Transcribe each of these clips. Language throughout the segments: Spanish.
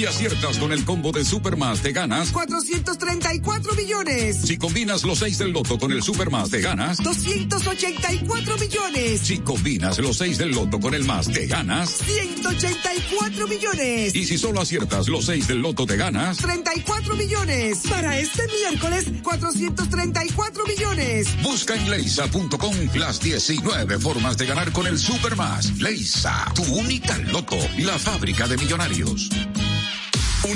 si aciertas con el combo de Supermas, te ganas 434 millones. Si combinas los 6 del loto con el Supermas, te ganas 284 millones. Si combinas los 6 del loto con el más, te ganas 184 millones. Y si solo aciertas los 6 del loto, te ganas 34 millones. Para este miércoles, 434 millones. Busca en leisa.com las 19 formas de ganar con el Supermas. Leisa, tu única loto, la fábrica de millonarios.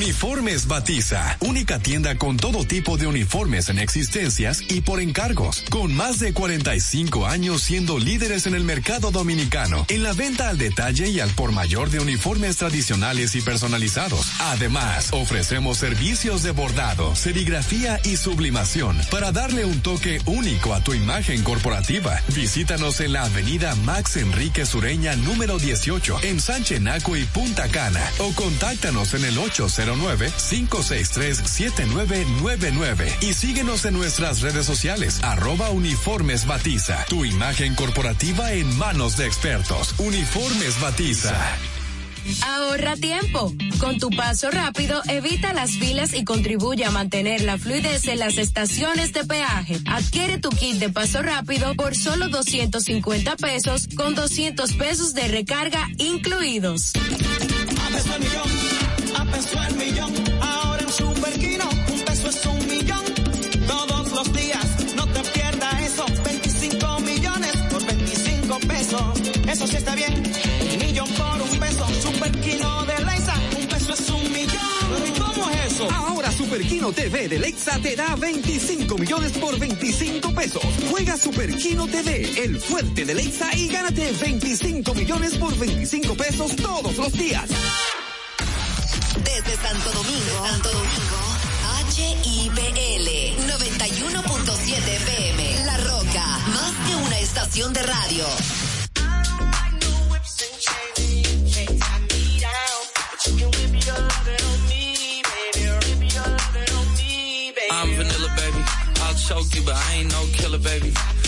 Uniformes Batiza, única tienda con todo tipo de uniformes en existencias y por encargos, con más de 45 años siendo líderes en el mercado dominicano, en la venta al detalle y al por mayor de uniformes tradicionales y personalizados. Además, ofrecemos servicios de bordado, serigrafía y sublimación para darle un toque único a tu imagen corporativa. Visítanos en la avenida Max Enrique Sureña número 18 en Sánchez Naco y Punta Cana o contáctanos en el 8 809-563-7999 y síguenos en nuestras redes sociales, arroba uniformes batiza. Tu imagen corporativa en manos de expertos. Uniformes batiza. Ahorra tiempo. Con tu paso rápido, evita las filas y contribuye a mantener la fluidez en las estaciones de peaje. Adquiere tu kit de paso rápido por solo 250 pesos con 200 pesos de recarga incluidos peso el millón. Ahora en Superquino, un peso es un millón. Todos los días, no te pierdas eso. 25 millones por 25 pesos. Eso sí está bien. Un millón por un peso. Superquino de Lexa, un peso es un millón. ¿Y cómo es eso? Ahora Superquino TV de Lexa te da 25 millones por 25 pesos. Juega Superquino TV, el fuerte de Lexa y gánate 25 millones por 25 pesos todos los días. Desde Santo Domingo, Santo Domingo, HIPL 91.7 FM. La Roca, más que una estación de radio. I'm vanilla, baby. I'll choke you, but I ain't no killer, baby.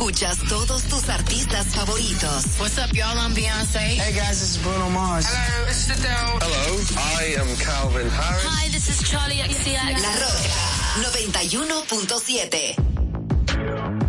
Escuchas todos tus artistas favoritos. What's up, y'all? I'm Beyonce. Hey guys, this is Bruno Mars. Hello, this is Adele. Hello, I am Calvin Harris. Hi, this is Charlie XCX. La Roca 91.7.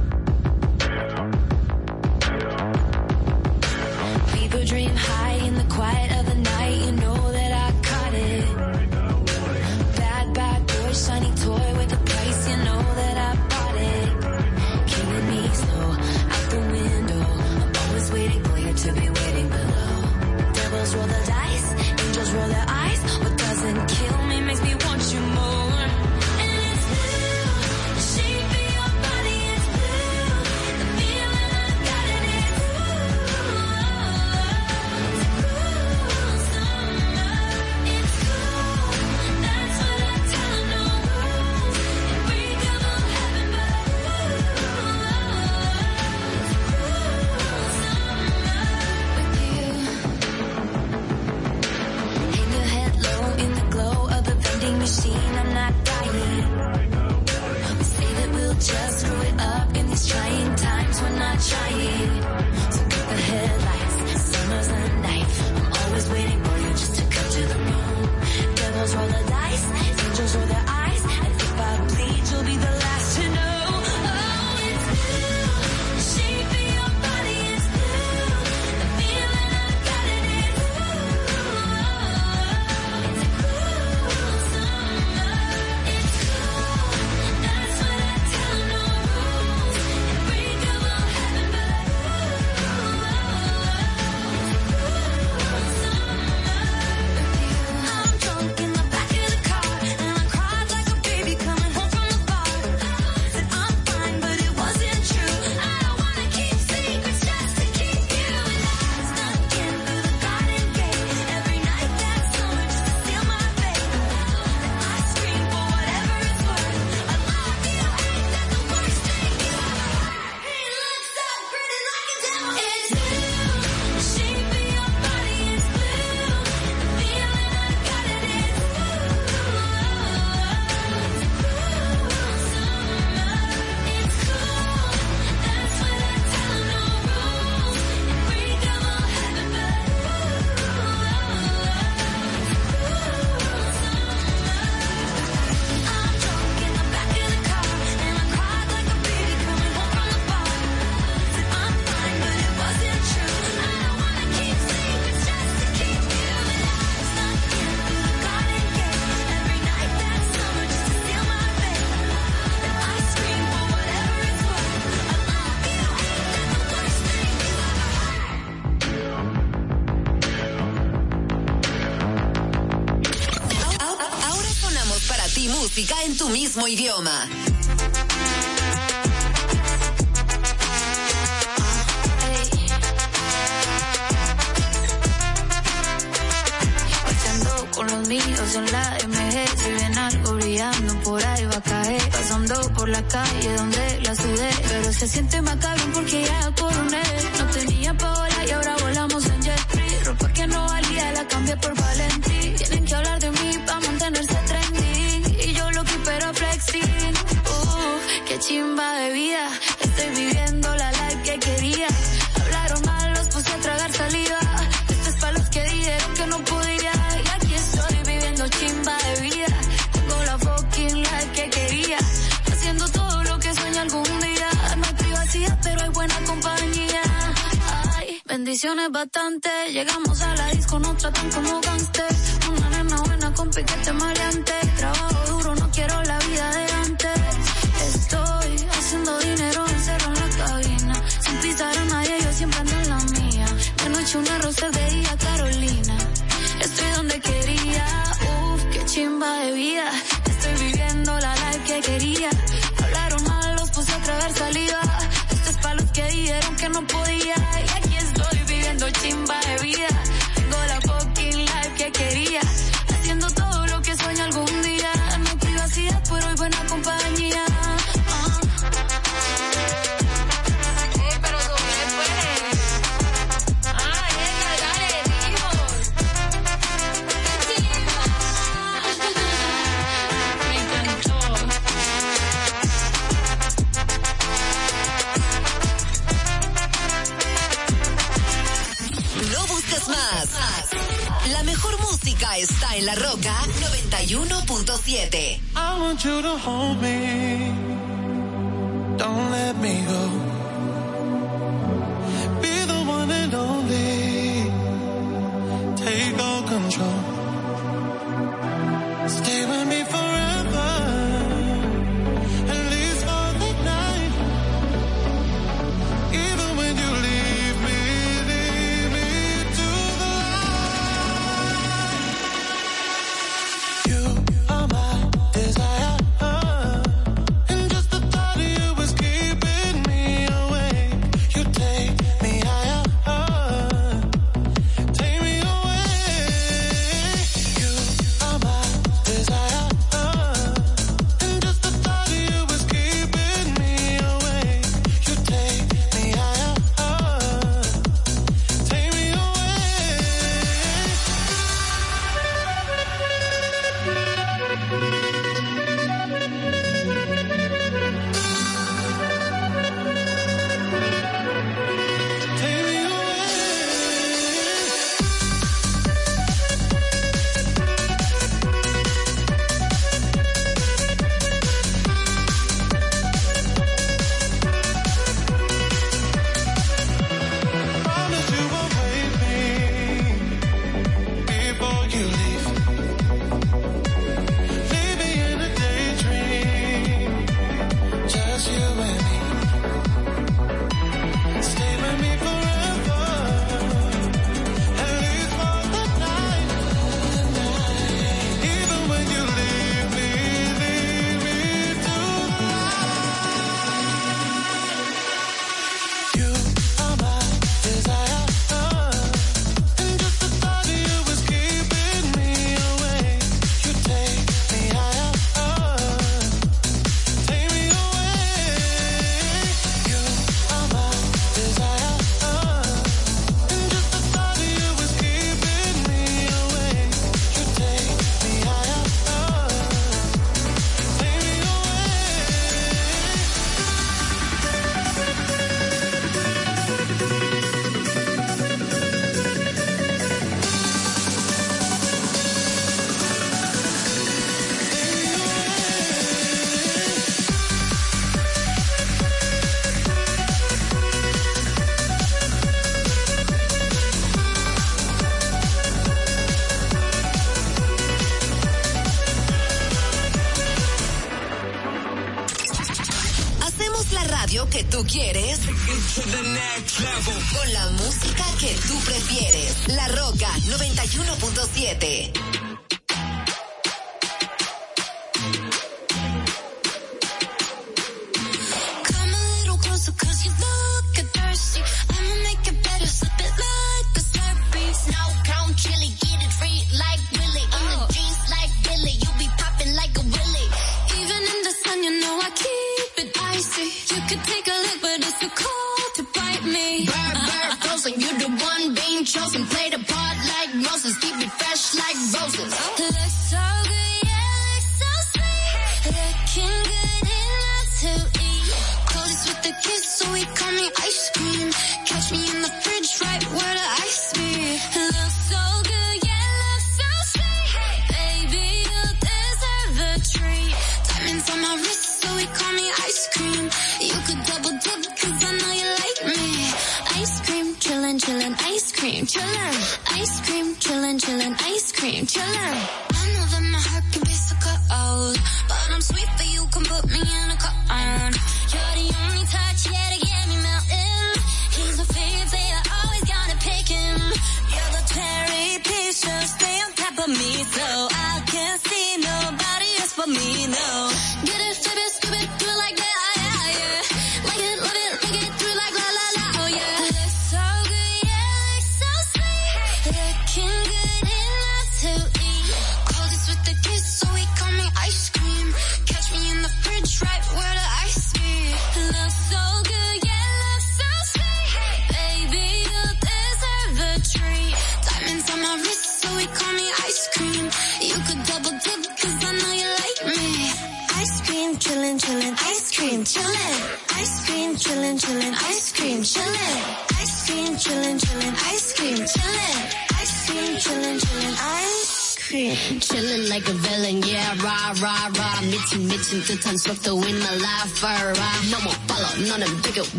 música en tu mismo idioma. con los míos en la MG. Si ven algo brillando, por ahí va a caer. Pasando por la calle donde la sudé, pero se siente macabro porque ya coroné. es bastante. Llegamos a la disco, nos tratan como gangsters. Una nena buena con piquete maleante. Trabajo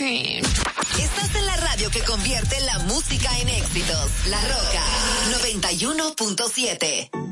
Estás en la radio que convierte la música en éxitos. La Roca 91.7.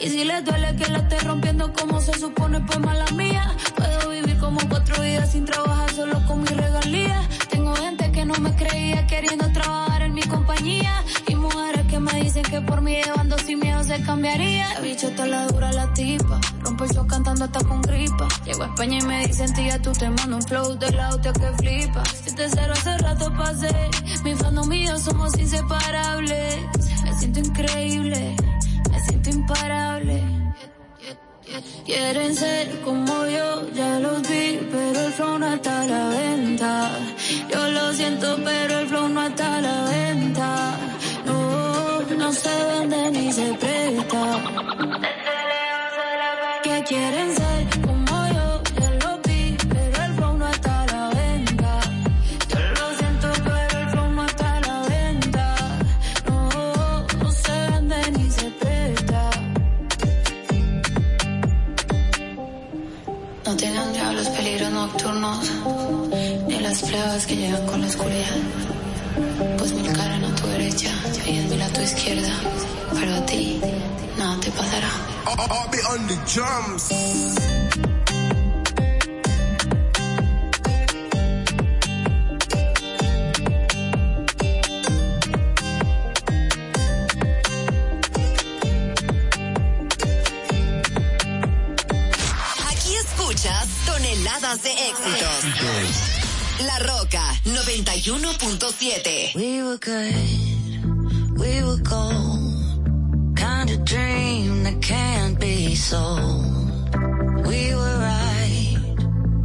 Y si les duele que la esté rompiendo como se supone, pues mala mía. Puedo vivir como cuatro días sin trabajar solo con mi regalía. Tengo gente que no me creía queriendo trabajar en mi compañía. Y mujeres que me dicen que por mí llevando sin miedo se cambiaría. Bicho, está la dura la tipa. Rompo el show cantando hasta con gripa. Llego a España y me dicen, tía, tú te mando un flow de la hostia que flipa. Si te cero hace rato pasé. Mi fandom y yo somos inseparables. Me siento increíble. Quieren ser como yo, ya los vi, pero el flow no está a la venta. Yo lo siento, pero el flow no está a la venta. No, no se vende ni se presta. Izquierda, pero a ti nada te pasará. I'll be on the drums. Aquí escuchas toneladas de éxitos. La Roca 91.7. We were good, we were gold. Kind of dream that can't be sold. We were right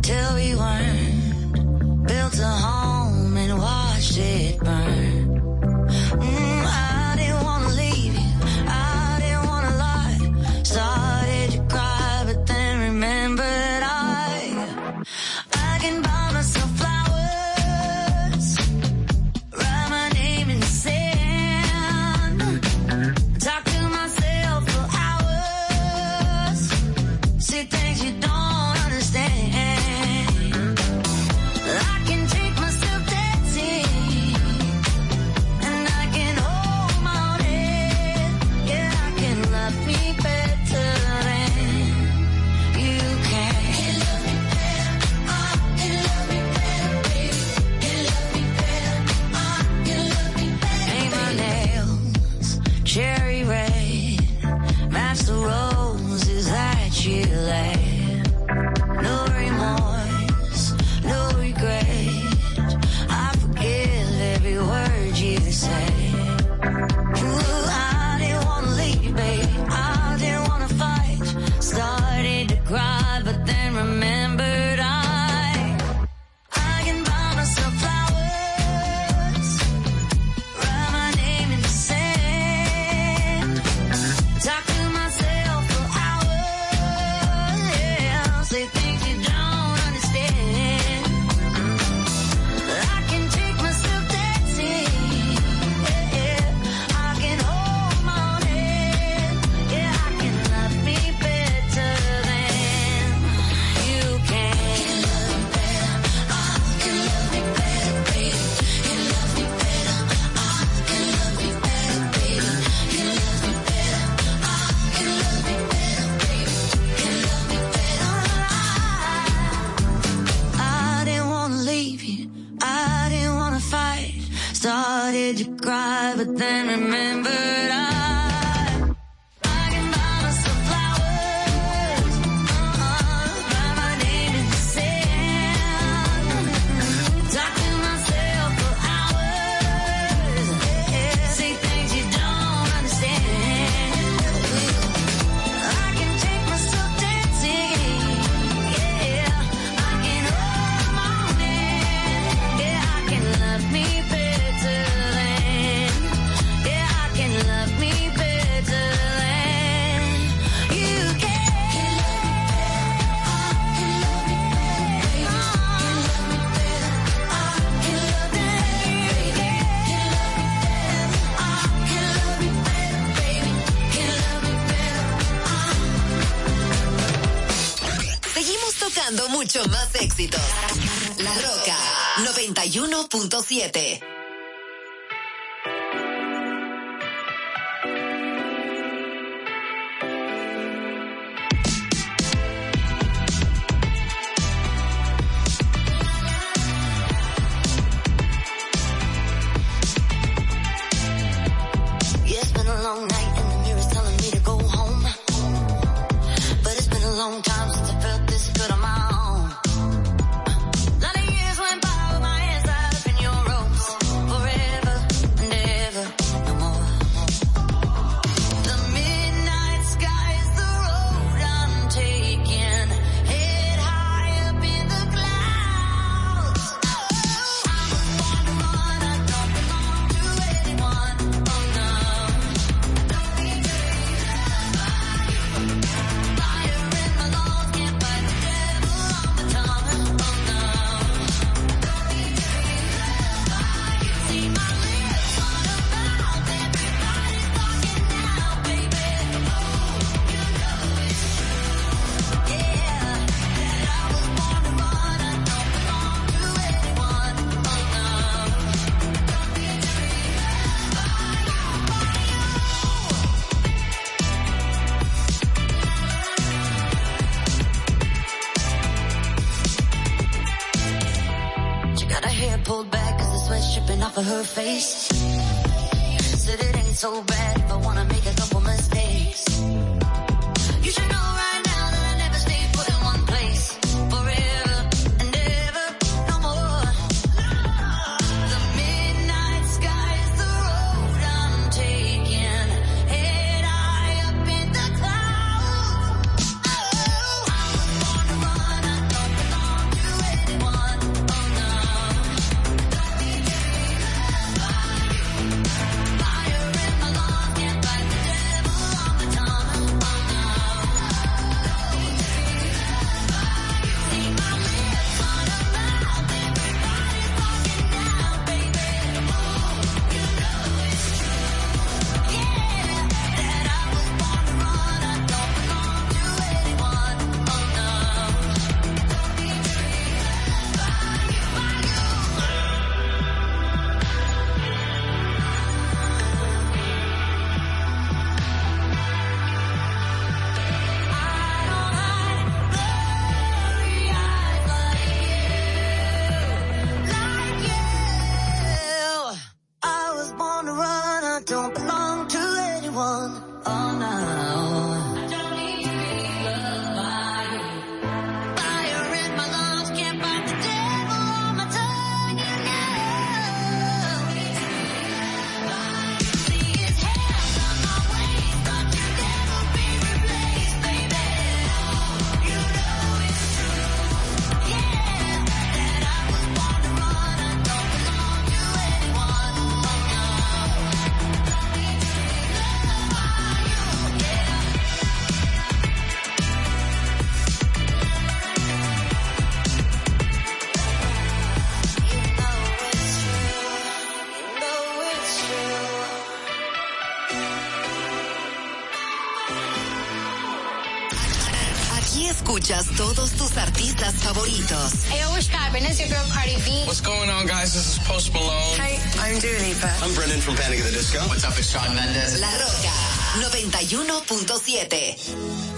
till we weren't. Built a home 91.7. Hey, yo, what's poppin'? It's your girl Cardi B. What's going on, guys? This is Post Malone. Hey, I'm Dua Lipa. I'm Brendan from Panic at the Disco. What's up? It's Sean Mendes. La Roca 91.7.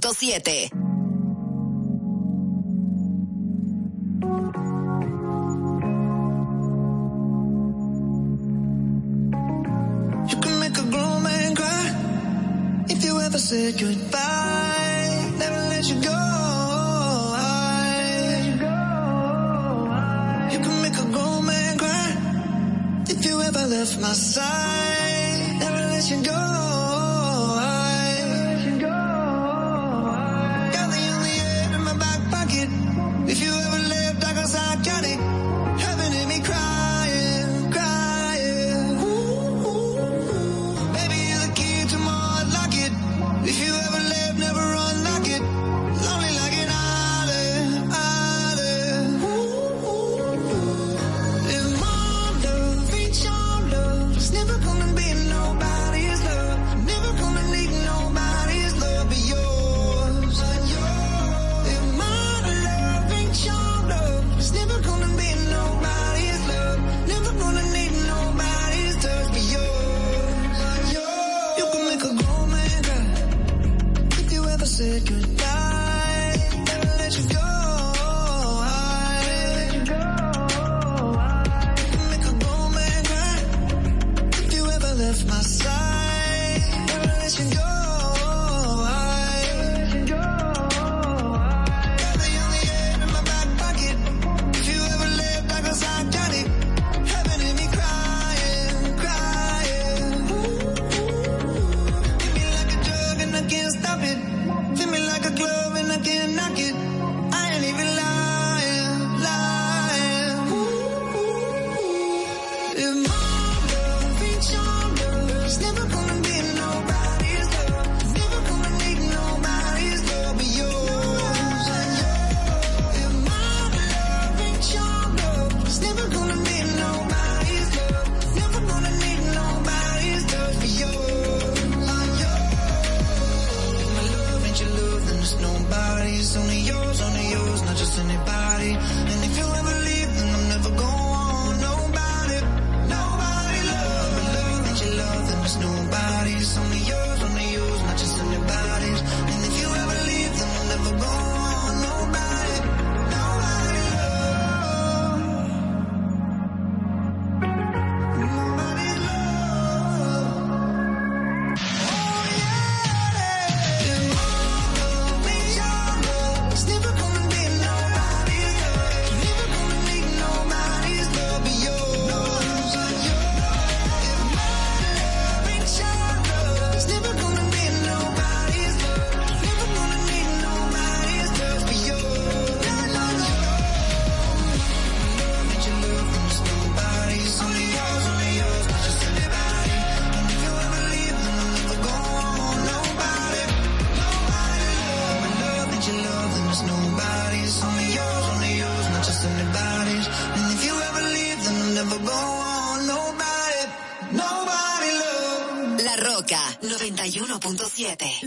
106.7. said goodbye.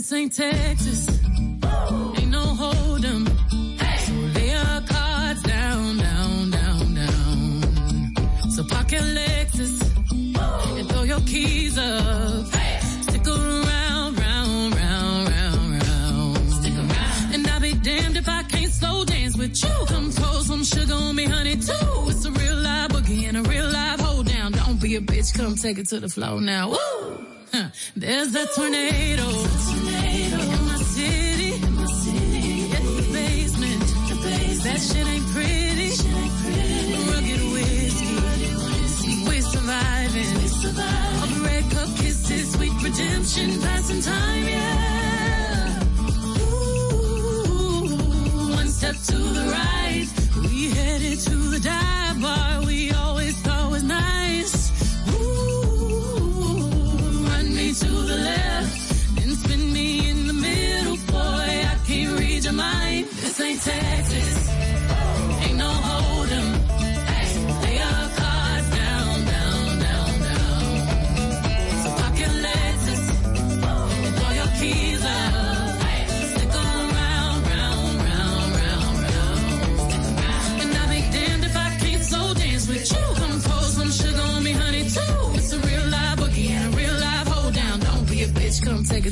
This ain't Texas. Ooh. Ain't no hold 'em. Hey. So lay our cards down, down, down, down. So park your Lexus Ooh. and throw your keys up. Hey. Stick around, round, round, round, round. Stick around. And I'll be damned if I can't slow dance with you. Come throw some sugar on me, honey, too. It's a real live boogie and a real live hold down. Don't be a bitch, come take it to the floor now. Woo! Huh. There's a tornado.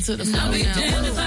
To the floor. I'll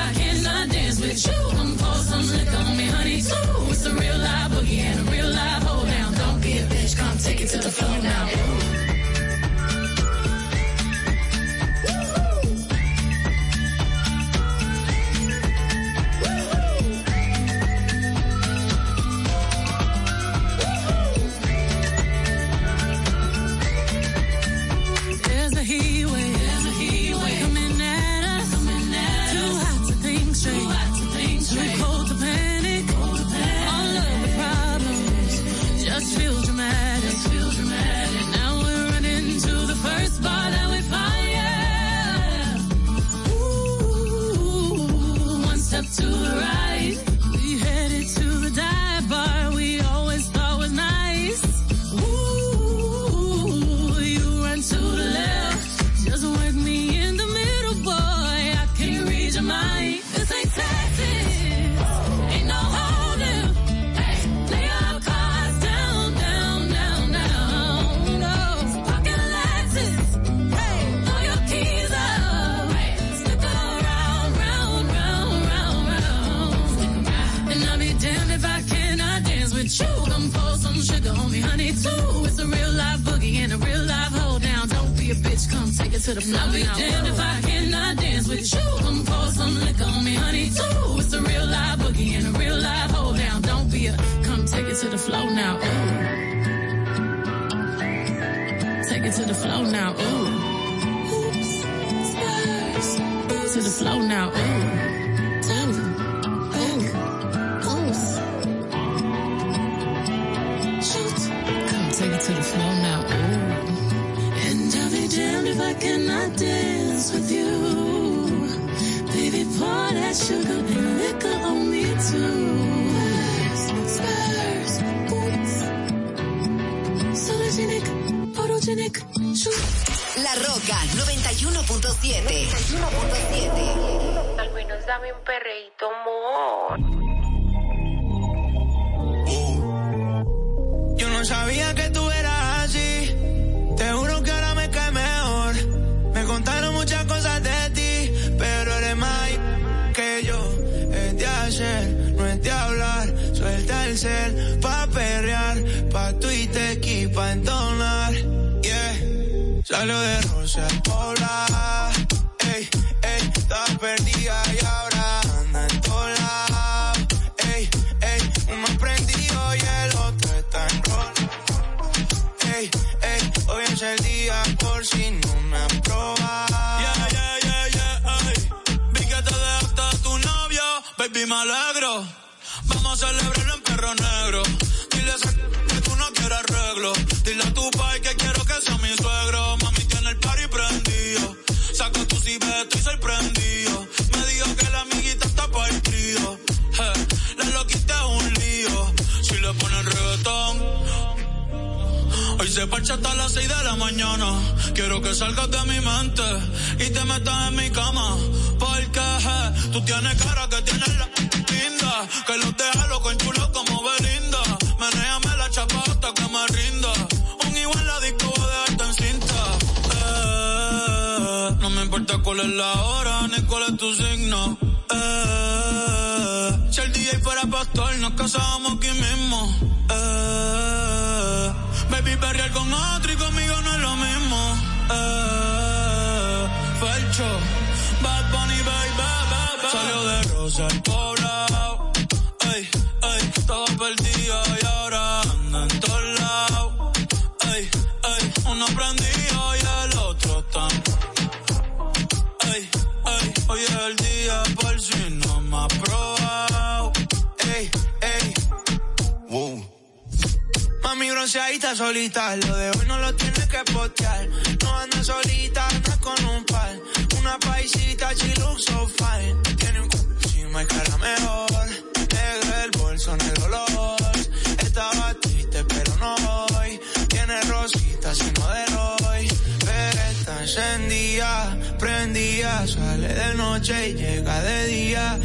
solita, lo de hoy no lo tienes que postear. No andas solita, andas con un par. Una paisita, she looks fine. Tiene un encima y cara mejor. Negro el bolso, negro los. Estaba triste, pero no hoy. Tiene rositas y no de Roy. Pero está encendida, prendida. Sale de noche y llega de día.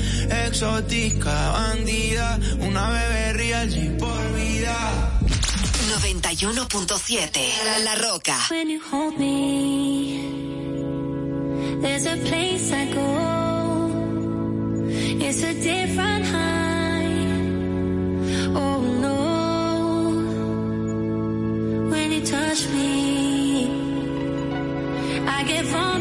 Exótica, bandida. Una bebé real, por vida. 91.7 La, La Roca. When you hold me, there's a place I go. It's a different high. Oh no. When you touch me, I get vulnerable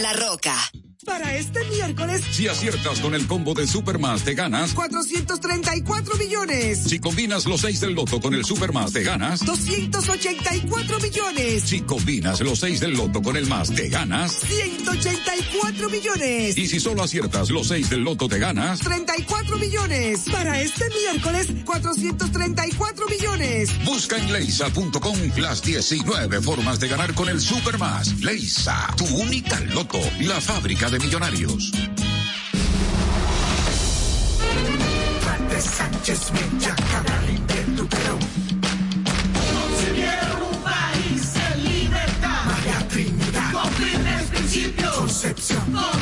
La, Roca. Miércoles, Si aciertas con el combo de Supermas, te ganas. 434 millones. Si combinas los 6 del loto con el Supermas, te ganas. 284 millones. Si combinas los 6 del loto con el más, te ganas. 184 millones. Y si solo aciertas los 6 del loto, te ganas. 34 millones. Para este miércoles, 434 millones. Busca en leisa.com las 19 formas de ganar con el Supermas. Leisa, tu única loto, la fábrica de millonarios. Sánchez Mella, Cabral de Tuperón. Concibieron un país en libertad. María Trinidad. Con firmes principios. Concepción. Con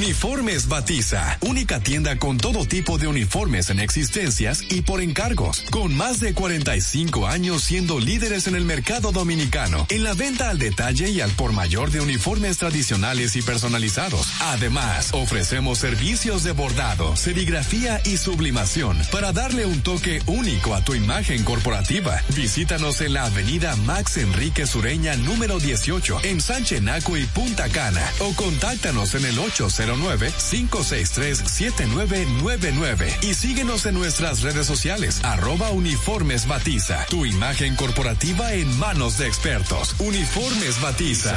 juni Uniformes Batiza, única tienda con todo tipo de uniformes en existencias y por encargos, con más de 45 años siendo líderes en el mercado dominicano, en la venta al detalle y al por mayor de uniformes tradicionales y personalizados. Además, ofrecemos servicios de bordado, serigrafía y sublimación para darle un toque único a tu imagen corporativa. Visítanos en la avenida Max Enrique Sureña número 18 en Sánchez Naco y Punta Cana o contáctanos en el 809-563-7999 y síguenos en nuestras redes sociales arroba uniformes batiza. Tu imagen corporativa en manos de expertos. Uniformes batiza.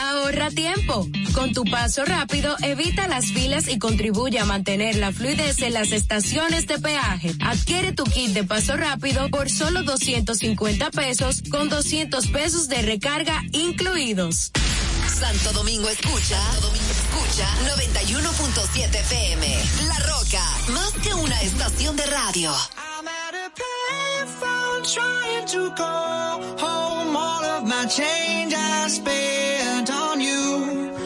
Ahorra tiempo. Con tu paso rápido, evita las filas y contribuye a mantener la fluidez en las estaciones de peaje. Adquiere tu kit de paso rápido por solo 250 pesos con 200 pesos de recarga incluidos. Santo Domingo escucha, Santo Domingo escucha 91.7 FM. La Roca, más que una estación de radio. I'm at a payphone trying to call home all of my change I spent on you.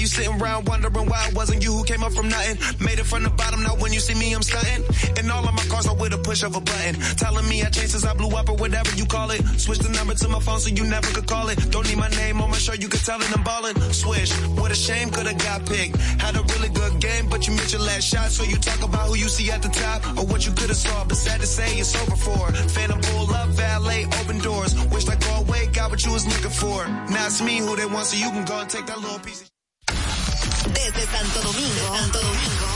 You sitting around wondering why it wasn't you who came up from nothing. Made it from the bottom, now when you see me, I'm stunting. And all of my cars are with a push of a button. Telling me I changed since I blew up or whatever you call it. Switch the number to my phone so you never could call it. Don't need my name on my shirt, you could tell it I'm ballin'. Swish, what a shame, could've got picked. Had a really good game, but you missed your last shot. So you talk about who you see at the top or what you could've saw. But sad to say, it's over for. Phantom pull up, valet, open doors. Wish I go away, got what you was looking for. Now it's me who they want, so you can go and take that little piece of Santo Domingo,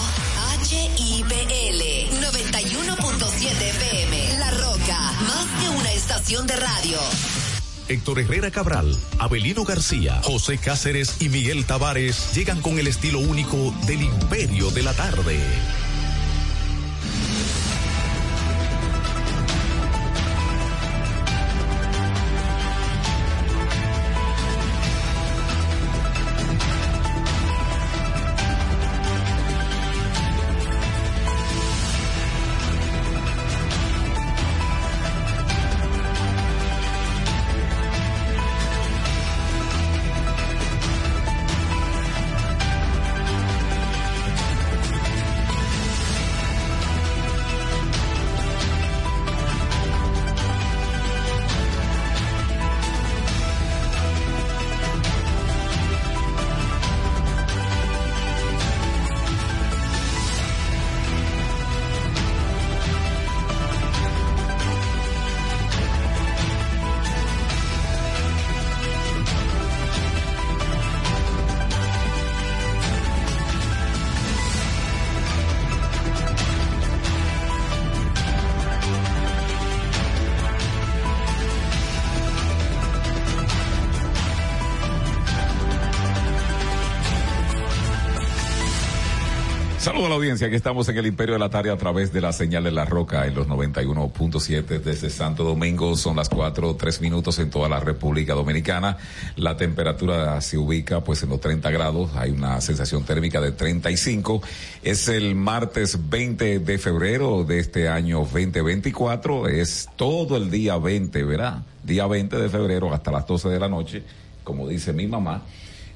HIPL 91.7 FM. La Roca, más que una estación de radio. Héctor Herrera Cabral, Abelino García, José Cáceres y Miguel Tavares llegan con el estilo único del imperio de la tarde. Saludos a la audiencia, que estamos en el Imperio de la Tarde a través de la señal de la roca en los 91.7 desde Santo Domingo. Son las 4, 3 minutos en toda la República Dominicana. La temperatura se ubica pues en los 30 grados. Hay una sensación térmica de 35. Es el martes 20 de febrero de este año 2024. Es todo el día 20, ¿verdad? Día 20 de febrero hasta las 12 de la noche, como dice mi mamá.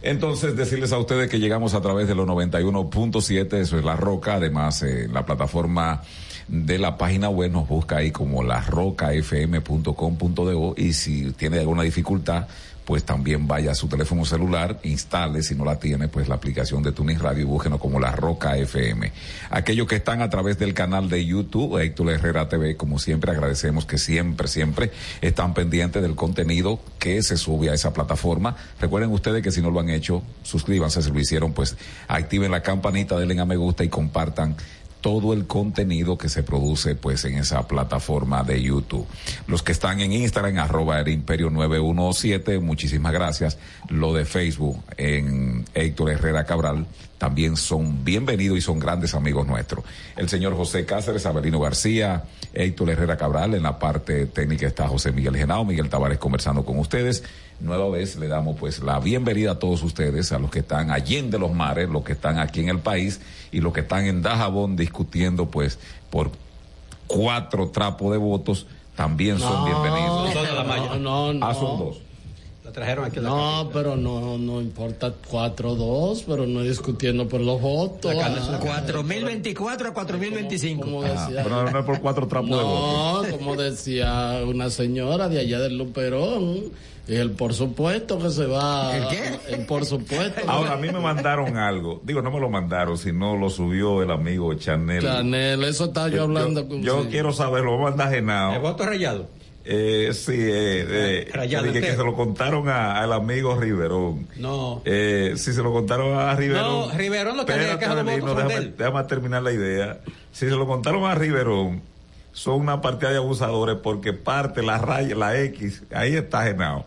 Entonces, decirles a ustedes que llegamos a través de los 91.7, eso es La Roca, además eh, la plataforma de la página web nos busca ahí como larrocafm.com.do y si tiene alguna dificultad, pues también vaya a su teléfono celular, instale, si no la tiene, pues la aplicación de Tunis Radio y búsquenos como La Roca FM. Aquellos que están a través del canal de YouTube, Héctor Herrera TV, como siempre, agradecemos que siempre, siempre están pendientes del contenido que se sube a esa plataforma. Recuerden ustedes que si no lo han hecho, suscríbanse, si lo hicieron, pues activen la campanita, denle a me gusta y compartan todo el contenido que se produce pues en esa plataforma de YouTube. Los que están en Instagram, arroba el imperio 917, muchísimas gracias. Lo de Facebook en Héctor Herrera Cabral también son bienvenidos y son grandes amigos nuestros. El señor José Cáceres, Abelino García, Héctor Herrera Cabral, en la parte técnica está José Miguel Genao, Miguel Tavares conversando con ustedes. Nueva vez le damos pues la bienvenida a todos ustedes, a los que están allí en de los mares, los que están aquí en el país y los que están en Dajabón discutiendo pues por cuatro trapos de votos también son bienvenidos. No, no, no. Ah, son dos. Trajeron aquí la No, pero no, no importa 4-2, pero no discutiendo por los votos. Ah, 4024 a 4025. Como decía, pero no es por cuatro trapos de votos. no, como decía una señora de allá del Luperón, el por supuesto que se va. ¿El qué? El por supuesto. Ahora, a mí me mandaron algo. Digo, no me lo mandaron, sino lo subió el amigo Chanel. Chanel, eso estaba yo hablando yo, con yo sí. quiero saberlo, lo manda El Genao. voto rayado. Eh, sí, eh, eh, que se lo contaron a- al amigo Riverón. No. Eh, sí, se lo contaron a Riverón. No, Riverón lo que Espérate, votos déjame, él. déjame terminar la idea. Si se lo contaron a Riverón, son una partida de abusadores porque parte la raya, la X, ahí está Genao.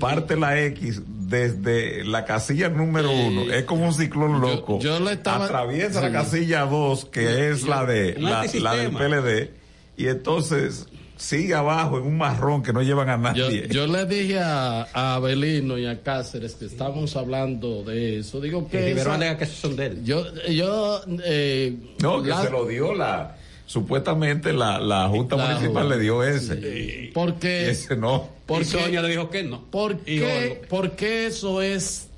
Parte la X desde la casilla número uno, es como un ciclón loco. yo le estaba- Atraviesa la sí. casilla dos, que es la de la, la del PLD, y entonces sigue abajo en un marrón que no llevan a nadie. yo le dije a, a Abelino y a Cáceres que estábamos hablando de eso. Digo Que esa- que son de él. yo, yo, eh, No, que la- se lo dio la, supuestamente la, la Junta La Municipal Junta, le dio ese. porque. Y ese no. ¿Por y? Sonia le dijo que no. ¿Por Y qué, por qué eso es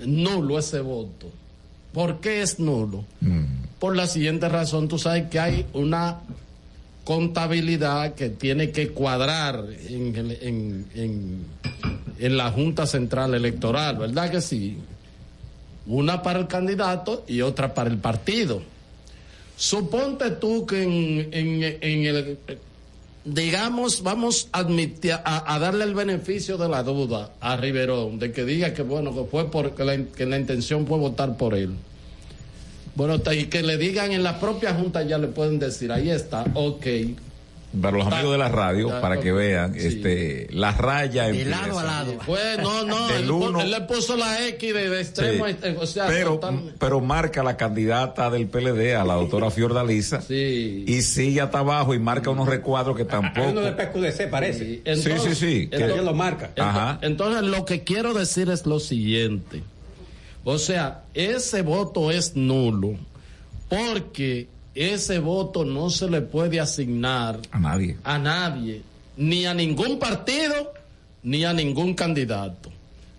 nulo ese voto? ¿Por qué es nulo? Mm. Por la siguiente razón, tú sabes que hay una contabilidad que tiene que cuadrar en, en, en, en la Junta Central Electoral, ¿verdad que sí? Una para el candidato y otra para el partido. Suponte tú que en, el digamos, vamos a, admitir, a, a darle el beneficio de la duda a Riverón, de que diga que bueno, que fue porque la, que la intención fue votar por él. Bueno, y que le digan en la propia junta ya le pueden decir, ahí está, ok. Para los amigos de la radio, Está- para que vean, sí. este, la raya De empieza. lado a lado. Pues no, él, uno- él le puso la X de, de extremo, a Sí. extremo, o sea, pero, total- pero marca la candidata del PLD a la doctora Fiordalisa Sí. y sigue hasta abajo y marca unos recuadros que tampoco. uno de PQDC, parece. Entonces- sí, sí, que- Que entonces- lo marca. Ajá. Entonces, lo que quiero decir es lo siguiente. O sea, ese voto es nulo porque ese voto no se le puede asignar A nadie. a nadie, ni a ningún partido, ni a ningún candidato.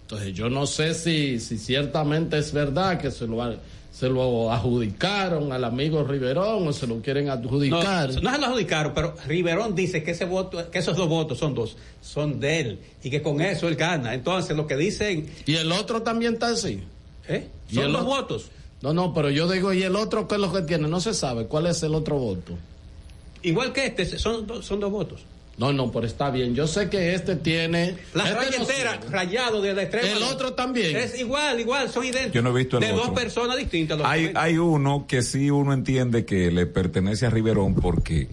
Entonces, yo no sé si, si ciertamente es verdad que se lo, se lo adjudicaron al amigo Riverón o se lo quieren No, adjudicar. no se lo adjudicaron, pero Riverón dice que ese voto, que esos dos votos son dos, son de él y que con eso él gana. Entonces lo que dicen, y el otro también está así. ¿Eh? ¿Y Son otro? votos. No, no, pero yo digo, ¿y el otro qué es lo que tiene? No se sabe. ¿Cuál es el otro voto? Igual que este, son, dos- son dos votos. No, no, pero está bien. Yo sé que este tiene. La este raya no entera, sirve. rayado de la extrema. El otro también. Es igual, igual, son idénticos. Yo no he visto el De otro. dos personas distintas. Hay, hay uno que sí uno entiende que le pertenece a Riverón porque,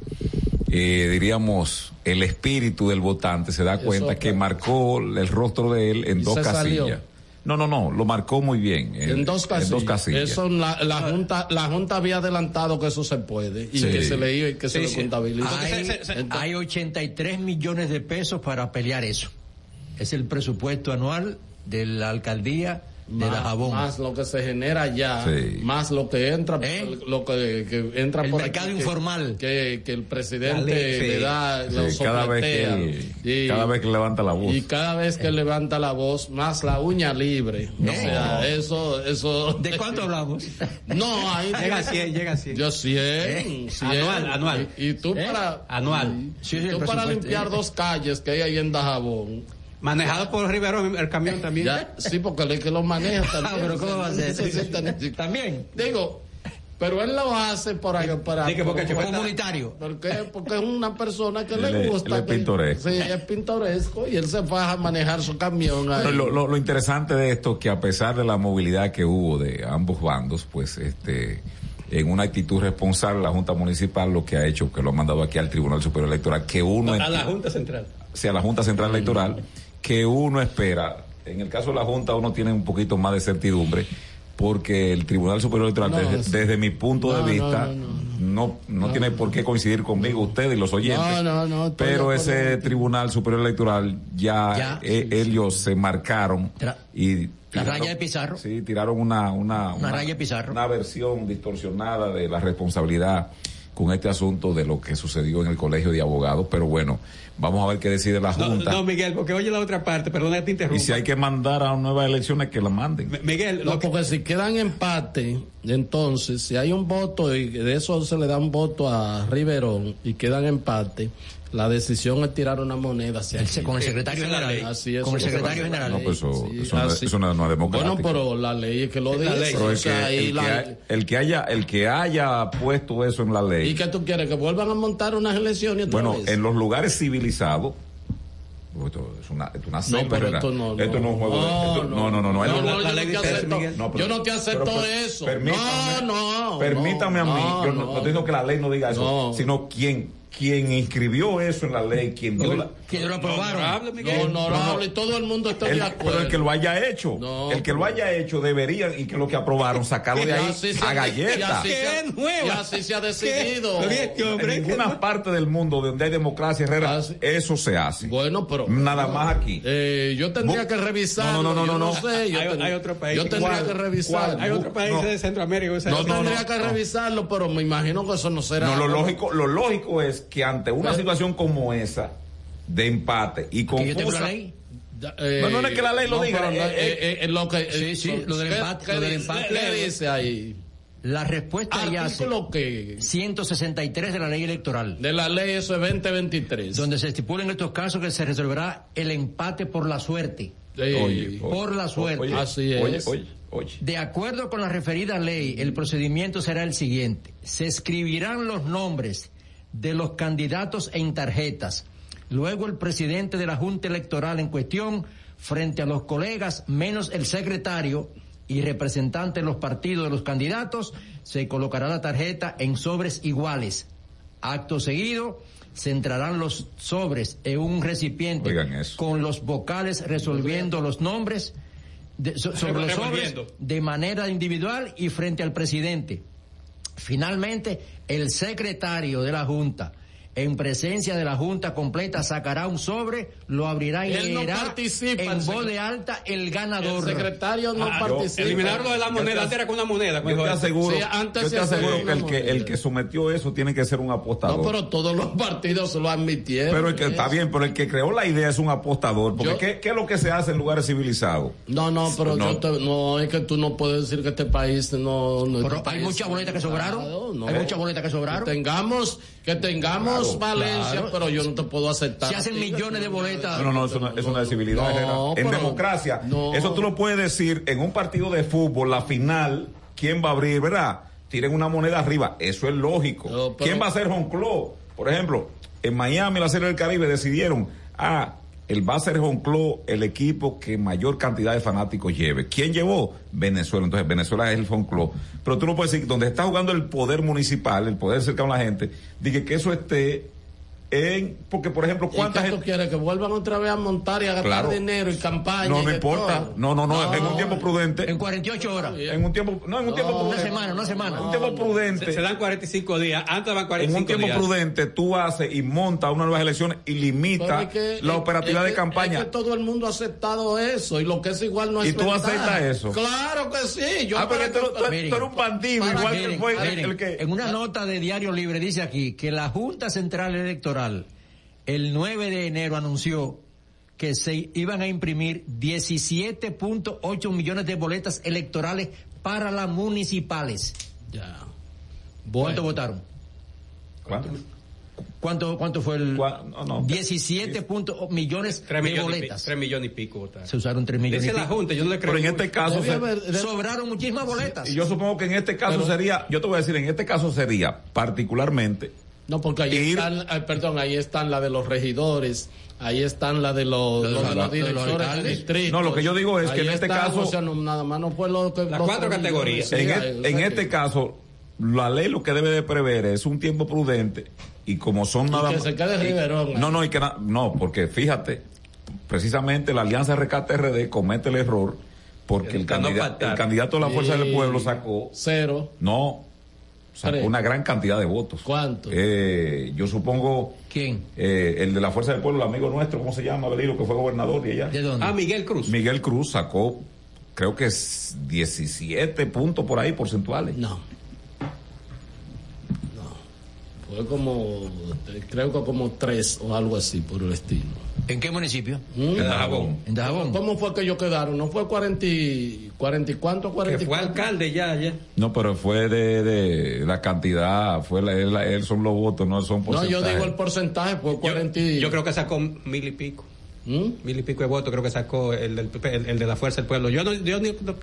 eh, diríamos, el espíritu del votante se da Eso, cuenta que claro. marcó el rostro de él en Y dos casillas. salió. No, no, no, lo marcó muy bien. En, dos casillas. En dos casillas. Eso la, la junta, la junta había adelantado que eso se puede y Sí. que se le iba y que se Sí, le sí. contabiliza. Hay, hay 83 millones de pesos para pelear eso. Es el presupuesto anual de la alcaldía de más, Jabón. más lo que se genera ya, Sí. más lo que entra, ¿Eh? lo que, que entra El por mercado aquí, informal. que, que el presidente le da, Sí, lo cada vez que Y- cada vez que levanta la voz. Y cada vez que levanta la voz, más la uña libre. No. O sea, eso, eso. ¿De cuánto hablamos? No, ahí Llega a 100, llega a 100. Yo 100, ¿Eh? 100. Anual, anual. Y, y tú ¿Eh? para Anual. Sí, Sí, sí, tú para limpiar eh. dos calles que hay ahí en Dajabón. Manejado por Riverón, el camión también. Ya, sí, porque él es que lo maneja también. Ah, pero ¿cómo va a ser? Necesita ni- También. Digo, pero él lo hace por ahí, para, Sí, que porque el Comunitario. porque, porque es una persona que le es- gusta. él es que- pintoresco. Sí, es pintoresco y él se faja a manejar su camión ahí. Lo, lo- lo interesante de esto que a pesar de la movilidad que hubo de ambos bandos, pues este en una actitud responsable la Junta Municipal lo que ha hecho, que lo ha mandado aquí al Tribunal Superior Electoral, que uno A la Junta Central. sea la Junta Central Electoral, que uno espera, en el caso de la Junta uno tiene un poquito más de certidumbre, porque el Tribunal Superior Electoral, No, desde, mi punto No, de vista, no, no, no, tiene por qué coincidir conmigo ustedes y los oyentes, No, no, no, estoy pero ese. Tribunal Superior Electoral ya, Ya, eh, ellos se marcaron Tra- y La raya de Pizarro. Sí, tiraron una, una, Una raya de Pizarro. una versión distorsionada de la responsabilidad con este asunto de lo que sucedió en el colegio de abogados, pero bueno, vamos a ver qué decide la No, Junta. no, Miguel, porque oye la otra parte, perdona te y interrumpa. si hay que mandar a nuevas elecciones, que la manden. M- Miguel, No, lo que- porque si quedan empate, entonces, si hay un voto y de eso se le da un voto a Riverón y quedan empate, la decisión es tirar una moneda hacia El- con el secretario general. ley. Así es. Con el secretario general. No, pues eso, Sí, eso, no, es- así. eso no es- no es democrático. Bueno, pero la ley es que lo dice. ley. Pero o es que sea, y el, la- que ha- el que haya el que haya puesto eso en la ley ¿Y qué tú quieres? ¿Que vuelvan a montar unas elecciones otra bueno vez? en los lugares civilizados esto es una, esto es una selva, pero esto no, no. Esto no es un juego de- No, esto- no, no, no, no, No, no, yo no te acepto, Miguel. No, pero- yo no te acepto pero per- eso. permítame- no, no. Permítame a mí, no, yo no, no estoy diciendo que la ley no diga eso, No. sino quien quien inscribió eso en la ley, quien dio la, Que lo aprobaron. Honorable, No, Miguel. honorable, todo el mundo está el- de acuerdo. pero el que lo haya hecho, No, el que lo haya hecho debería y que lo que aprobaron sacarlo de ahí así a galleta. así se ha- ¡Qué nueva! Y así se ha decidido. En ninguna parte del mundo donde hay democracia, Herrera, Ah, sí. eso se hace. Bueno, pero. Nada más aquí. Eh, yo tendría que revisar. No, no, no, no, no. sé. Yo Hay- ten- hay otro país. Yo tendría ¿Cuál? que revisar. ¿Cuál? Hay otro país No. de Centroamérica. usa Yo tendría no, que revisarlo, pero me imagino que eso no será. No, lo lógico, lo lógico es que ante una Pero- situación como esa, de empate y Que yo tengo la confusa, eh, No, no es que la ley lo diga, no, eh, eh, eh, eh, lo que, Sí, sí, lo del ¿qué- empate, ¿qué, lo del dice- empate. ¿Qué dice ahí? La respuesta ya Artículo que 163 de la ley electoral, de la ley eso es 2023. donde se estipula en estos casos que se resolverá el empate por la suerte. Sí. Oye, Por la suerte. Oye, Así oye, es. oye, oye. De acuerdo con la referida ley, el procedimiento será el siguiente. Se escribirán los nombres de los candidatos en tarjetas. Luego el presidente de la Junta Electoral en cuestión, frente a los colegas, menos el secretario y representante de los partidos de los candidatos, se colocará la tarjeta en sobres iguales. Acto seguido, se entrarán los sobres en un recipiente con los vocales resolviendo los nombres de- so- sobre los sobres de manera individual y frente al presidente. Finalmente, el secretario de la Junta, en presencia de la Junta completa, sacará un sobre, lo abrirá y Él no leerá participa, el en voz de alta el El ganador. secretario no Ah, participa. Eliminarlo de la moneda, te- antes era con una moneda. Yo te aseguro, Sí, antes yo te aseguro que el que el que sometió eso tiene que ser un apostador. No, pero todos los partidos lo admitieron. Pero el que está bien, pero el que creó la idea es un apostador. Porque Yo- ¿qué, qué es lo que se hace en lugares civilizados? No, no, pero No. yo te- no, es que tú no puedes decir que este país no... no Pero este hay muchas boletas que sobraron. no. Hay muchas boletas que sobraron. Tengamos, que tengamos Claro, Valencia, claro. pero yo no te puedo aceptar. Se hacen millones de boletas. No, no, no, eso no es una civilidad. No, en democracia, no. eso tú lo puedes decir en un partido de fútbol, la final, ¿quién va a abrir, verdad? Tiren una moneda arriba, eso es lógico. No, pero- ¿Quién va a ser Club? Por ejemplo, en Miami, la Serie del Caribe, decidieron, ah, el va a ser el equipo que mayor cantidad de fanáticos lleve. ¿Quién llevó? Venezuela. Entonces, Venezuela es el Club. Pero tú no puedes decir, donde está jugando el poder municipal, el poder cercano a la gente, dije que eso esté en, porque por ejemplo, ¿cuánta ¿Y qué gente? tú quieres? Que vuelvan otra vez a montar y a gastar Claro. dinero y campaña. No, no importa. todo. No, no, no, en un tiempo prudente. En 48 horas. En un tiempo, no, en un tiempo Una prudente. semana, una semana. En un tiempo prudente. Se, se dan 45 días. Antes En 45 un tiempo días. prudente tú haces y montas unas nuevas elecciones y limita Pero es que- la es- es de campaña. Es que todo el mundo ha aceptado eso y lo que es igual no es ¿Y tú aceptas eso? Claro que sí. Yo ah, pero tú, tú- Miren, tú eres un bandido, igual miren, que fue el que... En una nota de Diario Libre dice aquí que la Junta Central Electoral el 9 de enero anunció que se iban a imprimir 17.8 millones de boletas electorales para las municipales. Ya. ¿Cuánto votaron? ¿Cuánto? ¿Cuánto, cuánto fue el? no, no. 17 punto- millones 3 de millones, y boletas. 3 millones y pico votaron. Se usaron 3 millones. Dice y la. Junta, yo no le creo. Pero en este caso, Debe se- haber- Sobraron muchísimas boletas. y yo supongo que en este caso Pero- sería, yo te voy a decir, en este caso sería particularmente No, porque ahí Ir- están, ay, perdón, ahí están la de los regidores, ahí están la de los, directores de alcaldes. distrito. No, lo que yo digo es que en este caso- o sea, no, nada más no fue lo que Las cuatro categorías. en, e- o sea en que- este caso, la ley lo que debe de prever es un tiempo prudente y como son Y nada que más- se quede y- Riverón ahí. No, no, y que na- no, porque fíjate, precisamente la Alianza Rescate RD comete el error porque el, Para no candida- pactar. el candidato de la Fuerza del. Pueblo sacó, Cero. no, sacó una gran cantidad de votos. ¿Cuánto? Eh, yo supongo ¿Quién? eh, el de la Fuerza del Pueblo, el amigo nuestro, ¿cómo se llama? Belilo, que fue gobernador de allá. ¿De dónde? Ah, Miguel Cruz. Miguel Cruz sacó, creo que es 17 puntos por ahí porcentuales. No. No. Fue como, creo que como tres o algo así por el estilo. ¿En qué municipio? ¿Mm? En Dajabón. En Dajabón. ¿Cómo fue que ellos quedaron? ¿No fue 40 y, 40 y cuánto? Que 40 y fue alcalde ya, ya. No, pero fue de, de la cantidad, fue la, él, él son los votos, no son No, porcentajes. yo digo el porcentaje, fue Yo, 40 y... yo creo que sacó mil y pico. ¿Mm? Mil y pico de votos creo que sacó el, del PP, el, el de la Fuerza del Pueblo. Yo no, yo ni- no-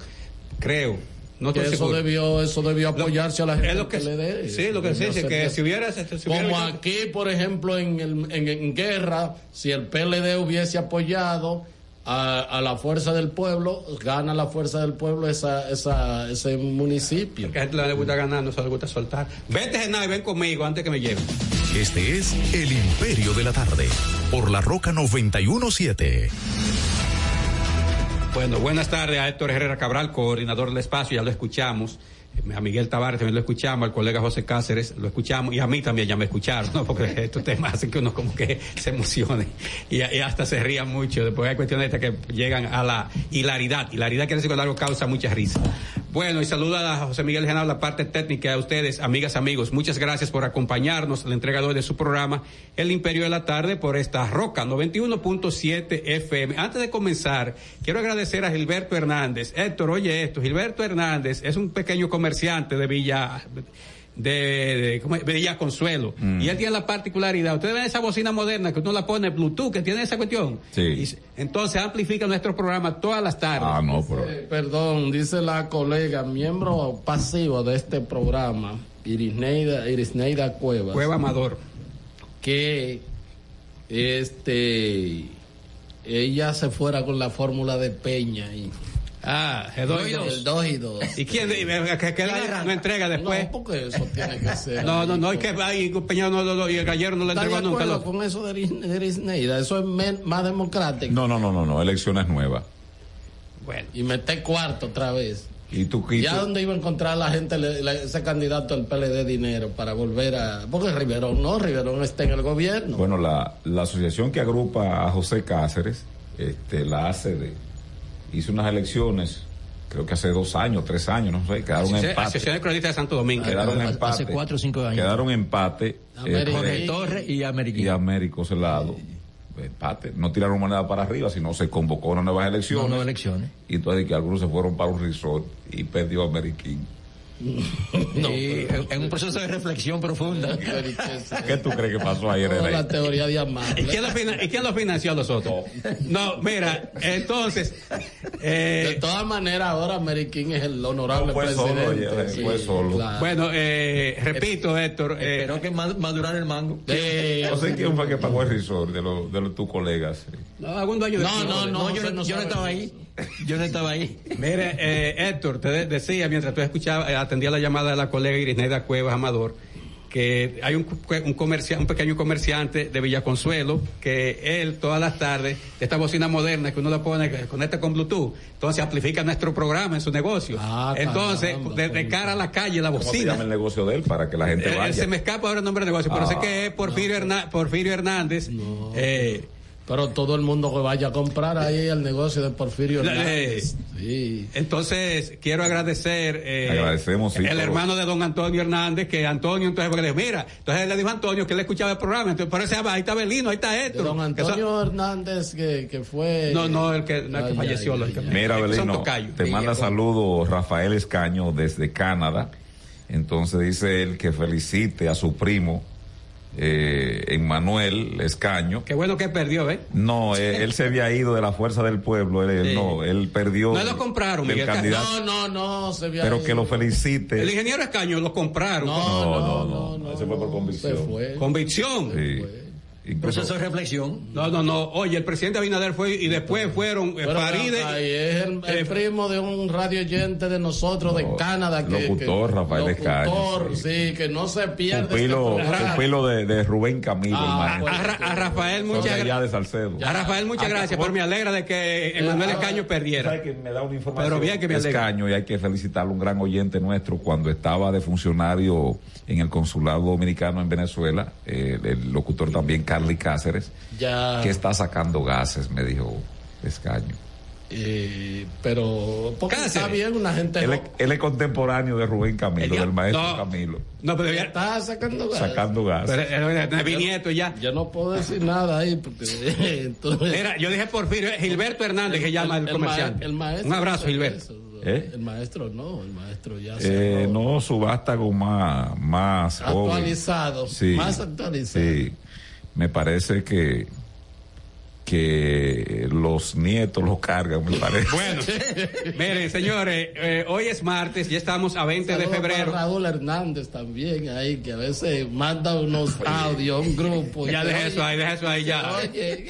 creo. No que estoy eso seguro. debió, eso debió apoyarse a la gente es lo que- le dé. sí, lo que se dice, que si hubiera- si hubiera- Como aquí, por ejemplo, en, el- en, en guerra, si el PLD hubiese apoyado a, a la fuerza del pueblo, gana la fuerza del pueblo esa, esa, ese municipio. Porque a gente le gusta ganar, no se le gusta soltar. Vete, Genaro, y ven conmigo antes que me lleven. Este es El Imperio de la Tarde, por la Roca 917. Bueno, buenas tardes a Héctor Herrera Cabral, coordinador del espacio, ya lo escuchamos. Eh, A Miguel Tavares también lo escuchamos, al colega José Cáceres lo escuchamos y a mí también ya me escucharon, ¿no? Porque estos temas hacen que uno como que se emocione y, y hasta se ría mucho. Después hay cuestiones estas que llegan a la hilaridad. Hilaridad quiere decir cuando algo causa mucha risa. Bueno, y saluda a José Miguel Genaro, la parte técnica de ustedes, amigas, amigos. Muchas gracias por acompañarnos, el entregador de su programa, El Imperio de la Tarde, por esta roca 91.7 FM. Antes de comenzar, quiero agradecer a Gilberto Hernández. Héctor, oye esto, Gilberto Hernández es un pequeño comerciante de Villa, de, de, Consuelo. Mm. Y él tiene la particularidad. Ustedes ven esa bocina moderna que uno la pone Bluetooth, que tiene esa cuestión. Sí. Y entonces amplifica nuestro programa todas las tardes. Ah, no, pero... Eh, perdón, dice la colega, miembro pasivo de este programa, Irisneida, Irisneida Cuevas. Cueva Amador. que este ella se fuera con la fórmula de Peña y Ah, el dos y dos. el 2 y 2. ¿Y quién y, que, que la- no entrega después? No, porque eso tiene que ser. No, no, no, es que ahí Peña no, no, no, y el gallero no le ¿Está de entregó nunca. acuerdo Lo, con eso de Irisneida? Eso es men- más democrático. No, no, no, no, no, elecciones nuevas. bueno, Y meter cuarto otra vez. Y tú, y ¿Ya tú- dónde iba a encontrar la gente, le- le- ese candidato del PLD dinero para volver a... Porque Riverón no, Riverón está en el gobierno. Bueno, la, la asociación que agrupa a José Cáceres, este, la hace de, hizo unas elecciones, creo que hace dos años, tres años, no sé, quedaron Asociación empate. Asociación de Cronistas de Santo Domingo. Quedaron Hace empate. cuatro o cinco años. Quedaron empate. América. este, Jorge Torres y América. y Américo Celado. Empate. No tiraron moneda para arriba, sino se convocó a unas nuevas elecciones. No, nuevas elecciones. Y entonces que algunos se fueron para un resort y perdió Ameriquín. Sí, en un proceso de reflexión profunda. ¿Qué tú crees que pasó ayer? Rey? la teoría de Amar. ¿Y quién, lo fina- ¿Y quién lo financió a los otros? No, mira, entonces, De eh, todas maneras, ahora Meriquín es el honorable No, fue solo, presidente. oye, fue solo. claro. bueno, eh, repito, Héctor, eh, Espero que ma- madurar el mango. Eh, No sé quién fue que pagó el resort de, los de los, tus colegas. no, algún dueño de No, no, no, yo, no, no yo no estaba de ahí. Yo no estaba ahí. Mire, eh, Héctor, te de- decía mientras tú escuchabas, eh, atendía la llamada de la colega Irisneida Cuevas Amador, que hay un, un, comercia, un pequeño comerciante de Villaconsuelo que él todas las tardes, esta bocina moderna que uno la pone, que conecta con Bluetooth, entonces amplifica nuestro programa en su negocio. Ah, entonces, caramba, desde cara a la calle, la ¿Cómo se bocina. llama el negocio de él para que la gente Eh, vaya? se me escapa ahora el nombre del negocio, pero Ah. sé que es Porfirio, Herná- Porfirio Hernández. eh, Pero todo el mundo que vaya a comprar ahí el negocio de Porfirio La- Hernández. Sí. Entonces, quiero agradecer eh, Agradecemos, sí, el hermano de don Antonio Hernández, que Antonio, entonces, porque le dijo, mira, entonces él le dijo a Antonio que él escuchaba el programa, entonces por eso se llama, ahí está Belino, ahí está Héctor. don Que son- Antonio Hernández que, que fue... no, no, el que, no, el que Ay, falleció, ay, lógicamente. Mira, Belino, te manda saludos Rafael Escaño desde Canadá. Entonces dice él que felicite a su primo, eh, Emmanuel Escaño. Qué bueno que perdió, ¿eh? No, él, él se había ido de la fuerza del pueblo, él, Sí. no, él perdió. No lo compraron, Miguel. candidato, No, no, no, se vio pero que lo felicite. El ingeniero Escaño lo compraron. No, no, no, no, ese fue por convicción. Se fue. Convicción. Sí. Incluso- Proceso de reflexión. No, no, no. Oye, el presidente Abinader fue y después fueron eh, Faride. ahí es el, el eh, primo de un radio oyente de nosotros de No, Canadá. Que, locutor, que- Rafael Escaño, locutor, sí. sí. que no se pierde. pupilo, este pupilo de, de Rubén Camilo, Ah, el a, a Rafael, muchas de gracias. de Salcedo. A Rafael, muchas Ah, gracias, por- pero me alegra de que Emanuel Ah, Escaño perdiera. ¿Sabe que me da una información? Pero bien que me alegra. Escaño, y hay que felicitarlo, un gran oyente nuestro, cuando estaba de funcionario en el consulado dominicano en Venezuela, eh, el locutor también, Carly Cáceres, Ya. que está sacando gases, me dijo Escaño. Eh, pero porque Cáceres. está bien una gente Él es, joven. él es contemporáneo de Rubén Camilo, del maestro no. Camilo, No, pero ya- está sacando gas. sacando gases. pero, eh, eh, ya. yo no puedo decir nada ahí porque entonces Mira, yo dije Porfirio, eh, Gilberto Hernández, que llama el, ma- comerciante. el maestro Un abrazo, Gilberto. eso. ¿Eh? el maestro no el maestro ya Eh, cerró. no, subasta con más, más joven. actualizado Sí, más actualizado Sí, me parece que que los nietos lo cargan, me parece. Bueno, miren, señores, eh, hoy es martes, ya estamos a 20 de para febrero. Raúl Hernández también ahí que a veces manda unos audios un grupo Ya deja eso ahí, deja eso ahí ya. oye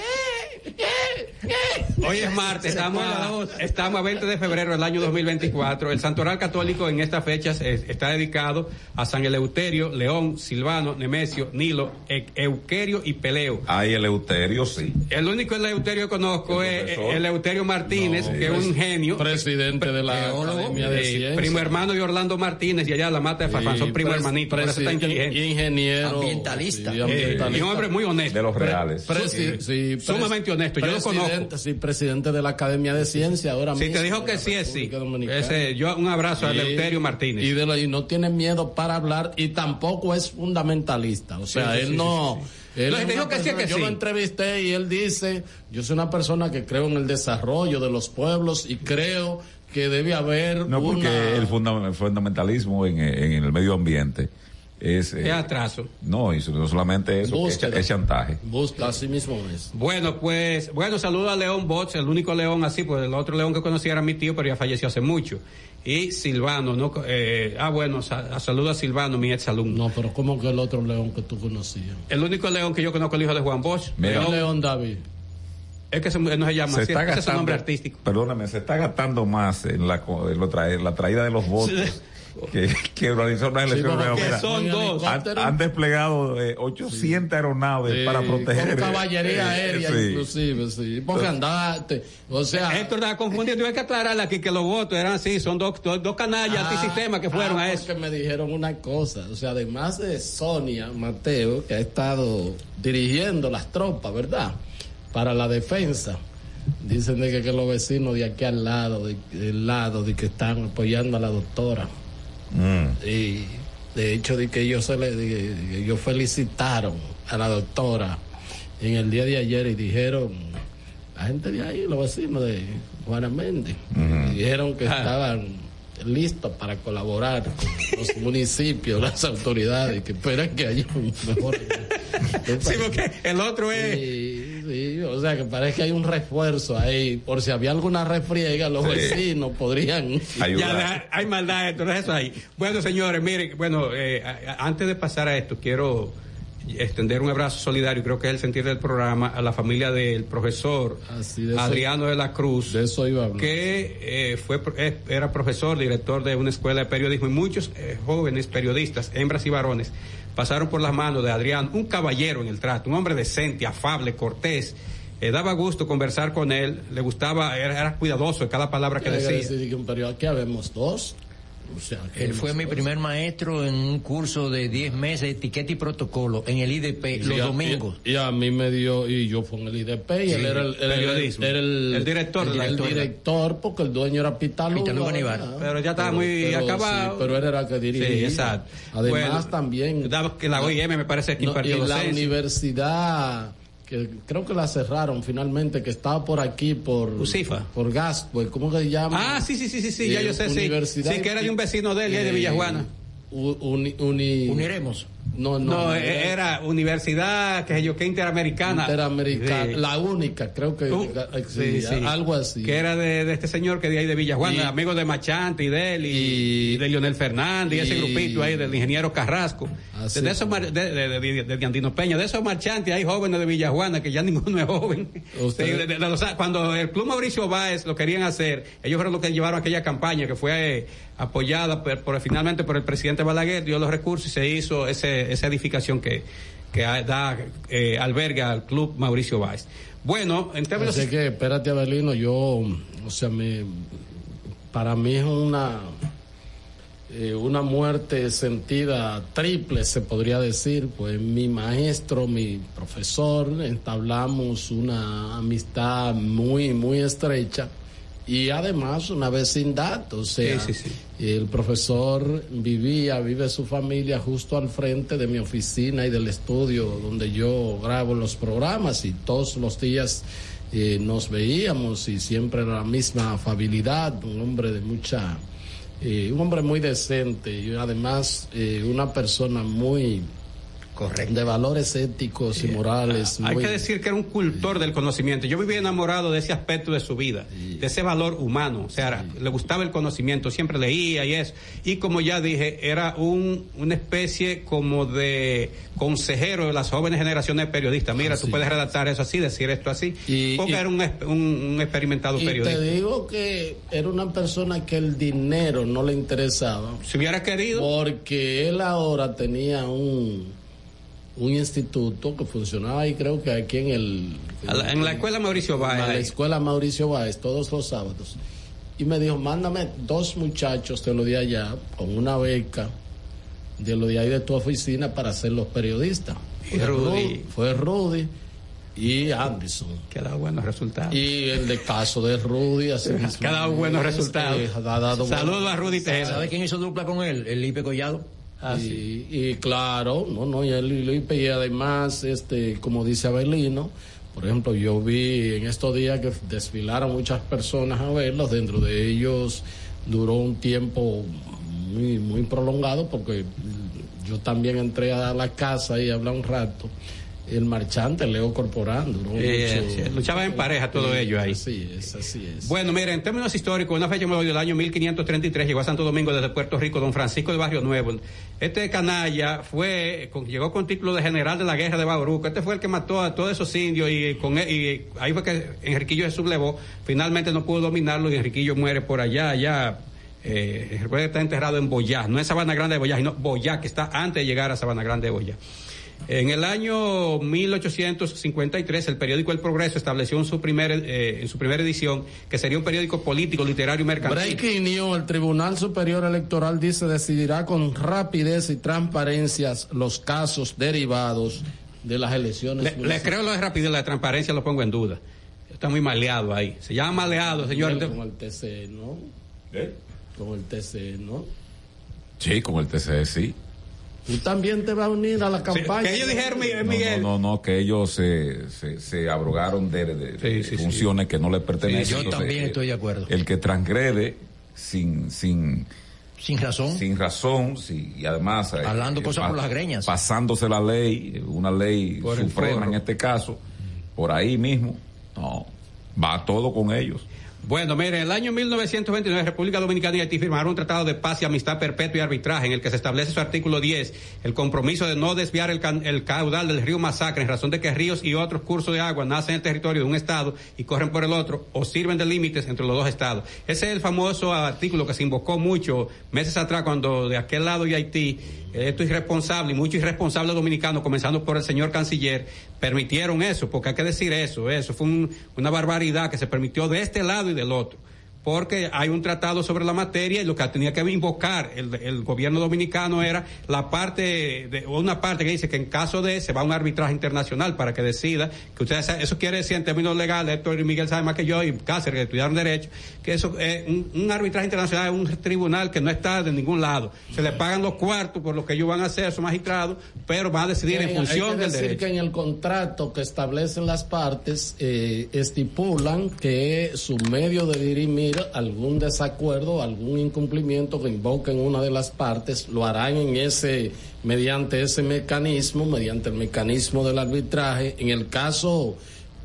Hoy es martes, estamos a, estamos a 20 de febrero del año 2024. El Santoral Católico en estas fechas está dedicado a San Eleuterio, León, Silvano, Nemesio, Nilo, E- Euquerio y Peleo. Ahí el Euterio, sí. El único Eleuterio que conozco El es. Eleuterio Martínez, No, que es un genio. presidente de la Teólogo, Academia de Ciencias. primo hermano de Orlando Martínez y allá la mata de Farfán, son primo hermanito, por eso está presi- inteligente. ingeniero Ambientalista. Eh, y un hombre muy honesto. De los reales. Presi- sí, pres- Honesto, yo lo conozco. Sí, presidente de la Academia de Ciencias ahora Si mismo. te dijo que sí es sí. Ese, yo un abrazo a Sí. Eleuterio Martínez. Y, de lo- y no tiene miedo para hablar y tampoco es fundamentalista. O sea, Sí, sí, él sí, no. sí, él No, es te dijo que sí, que yo sí. lo entrevisté y él dice: Yo soy una persona que creo en el desarrollo de los pueblos y creo que debe haber No, porque el, funda- el fundamentalismo en, en el medio ambiente es... eh, Es atraso. no, y no solamente eso, es, Búsqueda. es chantaje. Busca así mismo es. Bueno, pues, bueno, saludo a León Bots, el único león así, pues el otro león que conocía era mi tío, pero ya falleció hace mucho. Y Silvano, ¿no? Eh, ah, bueno, sa- saludo a Silvano, mi ex alumno. No, pero ¿cómo que el otro león que tú conocías? El único león que yo conozco es el hijo de Juan Bosch. Mira. León, león David. es que se- no se llama Se así, está ese es su gastando, nombre artístico. perdóname, se está gastando más en la, en la traída de los votos que, que organizar una elección. Mira, son dos. han, desplegado eh, 800 aeronaves Sí, para proteger. Con caballería eh, aérea, sí. inclusive, sí. Porque andate. O sea. Héctor estaba confundiendo, hay que aclararle aquí que los votos eran así, son dos, dos, dos canallas Ah, antisistemas que fueron ah, a eso. porque me dijeron una cosa. O sea, además de Sonia Mateo, que ha estado dirigiendo las tropas, ¿verdad? Para la defensa. Dicen de que, que los vecinos de aquí al lado, de, del lado, de que están apoyando a la doctora. Mm. Y de hecho, de que ellos, se le, que- ellos felicitaron a la doctora en el día de ayer y dijeron, la gente de ahí, los vecinos de Juana Méndez, dijeron que Ah. estaban listos para colaborar con los municipios, las autoridades, que esperan que haya un mejor. Sí, porque el otro es... o sea que parece que hay un refuerzo ahí, por si había alguna refriega, los Sí. vecinos podrían Ayudar. Ya, hay maldad, esto no es eso ahí. Bueno, señores, miren, bueno, eh, antes de pasar a esto, quiero extender un abrazo solidario, creo que es el sentir del programa, a la familia del profesor Así de Adriano de la Cruz, de eso iba a hablar. que eh, fue pro- es- era profesor, director de una escuela de periodismo y muchos eh, jóvenes periodistas, hembras y varones, pasaron por las manos de Adrián, un caballero en el trato, un hombre decente, afable, cortés. Eh, daba gusto conversar con él, le gustaba, era, era cuidadoso de cada palabra que decía. decir periodo- aquí habemos dos. O sea, aquí Él fue mi primer maestro en un curso de 10 meses de etiqueta y protocolo en el IDP Y los a- domingos. Y, y a mí me dio, y yo fui en el IDP, y Sí, él era el, el- periodismo. era el, El director de la el director, porque el dueño era Pitaluga. Pitaluga. Pero ya estaba Pero- muy pero acabado. sí, pero él era el que dirigía. Sí, exacto. Además, Bueno, también. la OIM me parece que No, impartió y la universidad, que creo que la cerraron finalmente, que estaba por aquí, por. UCIFA. Por Gaswell, ¿cómo que se llama? Ah, sí, sí, sí, sí, sí, ya Eh, yo sé, sí. Universidad- Sí, que era de un vecino de él, de Eh, Villajuana. u- uni- uni- Uniremos. No, no. No, era universidad, que sé yo, que interamericana. Interamericana, Sí. la única, creo que Uh, sí, sí, sí. algo así. Que era de, de este señor que de ahí de Villajuana, amigo de Machante y de él, y, y- y de Leonel Fernández, y, ese grupito ahí del ingeniero Carrasco. De, de esos de, de, Andino Peña, de esos marchantes, hay jóvenes de Villajuana, que ya ninguno es joven. Los- cuando el Club Mauricio Báez lo querían hacer, ellos fueron los que llevaron aquella campaña que fue eh, apoyada por, por- finalmente por el presidente Balaguer, dio los recursos y se hizo ese, esa edificación que, que da, eh, alberga al Club Mauricio Báez. Bueno, en términos... Que, espérate, Abelino, yo, o sea, me, para mí es una, eh, una muerte sentida triple, se podría decir, pues mi maestro, mi profesor, entablamos una amistad muy, muy estrecha y además una vecindad, o sea, Sí, sí, sí. el profesor vivía, vive su familia justo al frente de mi oficina y del estudio donde yo grabo los programas y todos los días eh, nos veíamos y siempre era la misma afabilidad, un hombre de mucha, eh, un hombre muy decente y además eh, una persona muy Correcto. de valores éticos y morales. Hay muy- que decir que era un cultor del conocimiento. Yo vivía enamorado de ese aspecto de su vida, de ese valor humano. O sea, le gustaba el conocimiento, siempre leía y eso. Y como ya dije, era un, una especie como de consejero de las jóvenes generaciones de periodistas. Mira, tú puedes redactar eso así, decir esto así. Y- porque y- era un, un- un experimentado Y periodista. te digo que era una persona que el dinero no le interesaba. Si hubiera querido, Porque él ahora tenía un, un instituto que funcionaba y creo que aquí en el... en la escuela Mauricio en la Báez. escuela Mauricio Báez todos los sábados. Y me dijo, mándame dos muchachos de lo de allá con una beca de lo de ahí de tu oficina para ser los periodistas. Y Fue Rudy. Ru- Fue Rudy y Anderson. que ha dado buenos resultados. Y el de caso de Rudy, así mismo. que ha dado buenos es, resultados. eh, ha dado Saludos buenos- a Rudy Tejeda. ¿Sabe quién hizo dupla con él? El Lipe Collado. Ah, y, sí. y claro, no, no, y él y además, este, como dice Abelino, por ejemplo, yo vi en estos días que desfilaron muchas personas a verlos, dentro de ellos duró un tiempo muy, muy prolongado, porque yo también entré a la casa y hablé un rato. El marchante Leo Eh, mucho. sí, luchaban en pareja todos Sí, ellos ahí. Así es, así es. Bueno, mire, en términos históricos, una fecha me dio el año 1533, llegó a Santo Domingo desde Puerto Rico, don Francisco de Barrio Nuevo. Este canalla fue, con- llegó con título de general de la guerra de Bauruco. Este fue el que mató a todos esos indios y, con, él- y ahí fue que Enriquillo se sublevó. Finalmente no pudo dominarlo y Enriquillo muere por allá, allá. Eh, está enterrado en Boyá, no en Sabana Grande de Boyá, sino Boyá, que está antes de llegar a Sabana Grande de Boyá. En el año 1853, el periódico El Progreso estableció en su, primer, eh, en su primera edición que sería un periódico político, literario y mercantil. Breaking news, el Tribunal Superior Electoral dice decidirá con rapidez y transparencias los casos derivados de las elecciones. Le, le creo lo de rapidez, la de transparencia lo pongo en duda. Está muy maleado ahí. Se llama maleado, señor. Con el TC, ¿no? Con el TC, ¿no? Sí, con el TCE, sí. Tú también te vas a unir a la campaña. que ellos dijeron, No, Miguel. No, no, no, que ellos se, se, se abrogaron de, de- de Sí, sí, sí. funciones que no le pertenecen. Yo Entonces, también estoy de acuerdo. El que transgrede sin, sin, Sin razón. sin razón, sí, y además... eh, Hablando eh, cosas por las greñas. Pasándose la ley, una ley Por suprema en este caso, por ahí mismo, no, va todo con ellos. Bueno, mire, el año 1929 República Dominicana y Haití firmaron un tratado de paz y amistad perpetua y arbitraje en el que se establece su artículo 10, el compromiso de no desviar el, can- el caudal del río Masacre en razón de que ríos y otros cursos de agua nacen en el territorio de un estado y corren por el otro o sirven de límites entre los dos estados. Ese es el famoso artículo que se invocó mucho meses atrás cuando de aquel lado de Haití eh, esto irresponsable y muchos irresponsables dominicanos, comenzando por el señor canciller, permitieron eso, porque hay que decir eso, eso fue un- una barbaridad que se permitió de este lado y del otro. Porque hay un tratado sobre la materia y lo que tenía que invocar el, el gobierno dominicano era la parte, de, una parte que dice que en caso de se va a un arbitraje internacional para que decida, que ustedes eso quiere decir en términos legales, Héctor y Miguel saben más que yo y Cáceres que estudiaron Derecho, que eso es un, un arbitraje internacional es un tribunal que no está de ningún lado. Se le pagan los cuartos por lo que ellos van a hacer, son magistrados, pero van a decidir en Hay función que del decir derecho. que en el contrato que establecen las partes eh, estipulan que su medio de dirimir algún desacuerdo, algún incumplimiento que invoquen una de las partes, lo harán en ese mediante ese mecanismo, mediante el mecanismo del arbitraje. En el caso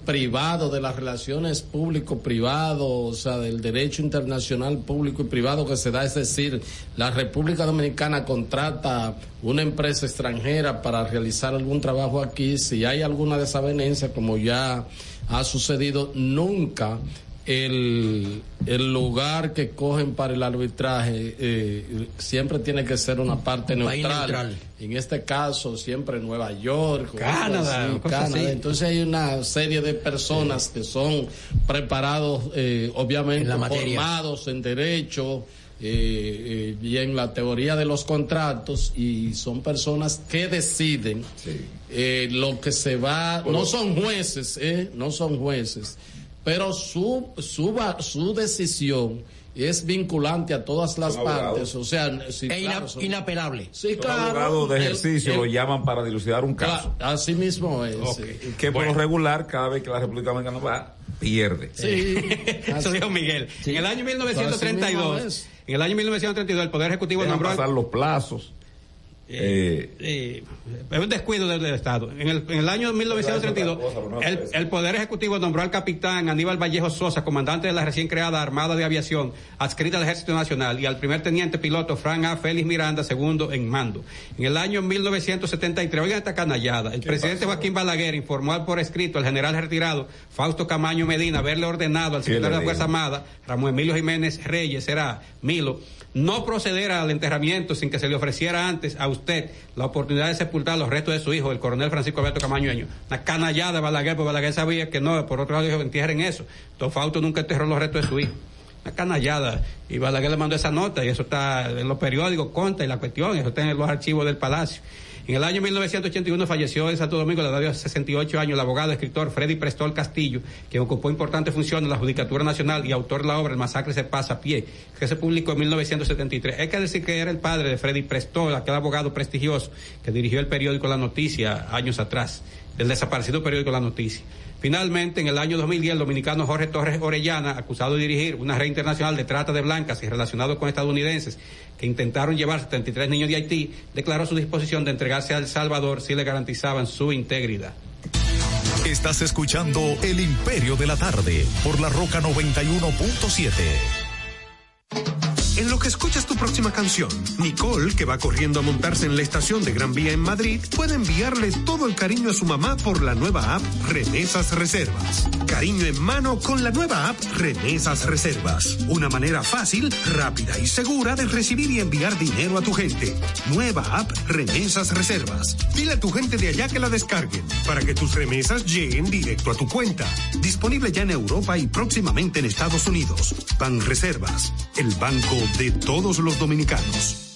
privado de las relaciones público-privado, o sea, del derecho internacional público y privado que se da, es decir, la República Dominicana contrata una empresa extranjera para realizar algún trabajo aquí, si hay alguna desavenencia, como ya ha sucedido, nunca el, el lugar que cogen para el arbitraje eh, siempre tiene que ser una parte Un neutral. neutral. En este caso, siempre Nueva York, Canadá, así, Canadá. así. Entonces hay una serie de personas que son preparados, eh, obviamente, En formados en derecho eh, eh, y en la teoría de los contratos y son personas que deciden eh, lo que se va. no son jueces, eh, no son jueces, pero su su su decisión es vinculante a todas las Son abogados. partes, o sea, sí, E ina- claro, son- inapelable. Sí, claro. de ejercicio el- lo llaman para dilucidar un caso. Claro, así mismo es. Que por lo regular, cada vez que la República Dominicana va, pierde. Sí. Eso dijo Miguel. En el año Así mismo 1932, es. en el año 1932 el Poder Ejecutivo Dejan nombró pasar los plazos. Eh, eh, es un descuido del, del Estado. En el, en el año 1932, el, el Poder Ejecutivo nombró al capitán Aníbal Vallejo Sosa, comandante de la recién creada Armada de Aviación, adscrita al Ejército Nacional, y al primer teniente piloto Fran A. Félix Miranda, segundo en mando. En el año 1973, oigan esta canallada, el presidente Joaquín Balaguer informó por escrito al general retirado Fausto Camaño Medina haberle ordenado al ¿Qué le secretario de la? Fuerza Armada, Ramón Emilio Jiménez Reyes, será Milo, no proceder al enterramiento sin que se le ofreciera antes a usted la oportunidad de sepultar los restos de su hijo, el coronel Francisco Alberto Camaño Año. Una canallada Balaguer, porque Balaguer sabía que no, por otro lado dijo, entierren eso. Don Fausto nunca enterró los restos de su hijo. Una canallada. Y Balaguer le mandó esa nota y eso está en los periódicos, conta y la cuestión, eso está en los archivos del Palacio. En el año 1981 falleció en Santo Domingo, a la edad de 68 años, el abogado, escritor Freddy Prestol Castillo, quien ocupó importantes funciones en la Judicatura Nacional y autor de la obra El Masacre se pasa a pie, que se publicó en 1973. Hay que decir que era el padre de Freddy Prestol, aquel abogado prestigioso que dirigió el periódico La Noticia años atrás, el desaparecido periódico La Noticia. Finalmente, en el año 2010, el dominicano Jorge Torres Orellana, acusado de dirigir una red internacional de trata de blancas y relacionado con estadounidenses que intentaron llevar 73 niños de Haití, declaró su disposición de entregarse a El Salvador si le garantizaban su integridad. Estás escuchando El Imperio de la Tarde por la Roca 91.7. En lo que escuchas tu próxima canción, Nicole, que va corriendo a montarse en la estación de Gran Vía en Madrid, puede enviarle todo el cariño a su mamá por la nueva app Remesas Reservas. Cariño en mano con la nueva app Remesas Reservas. Una manera fácil, rápida y segura de recibir y enviar dinero a tu gente. Nueva app Remesas Reservas. Dile a tu gente de allá que la descarguen para que tus remesas lleguen directo a tu cuenta. Disponible ya en Europa y próximamente en Estados Unidos. Ban Reservas, el banco de todos los dominicanos.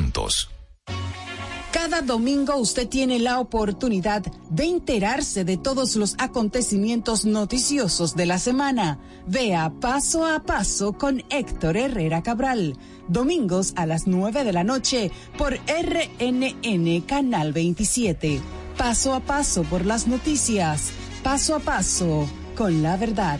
Cada domingo usted tiene la oportunidad de enterarse de todos los acontecimientos noticiosos de la semana. Vea paso a paso con Héctor Herrera Cabral. Domingos a las 9 de la noche por RNN Canal 27. Paso a paso por las noticias. Paso a paso con la verdad.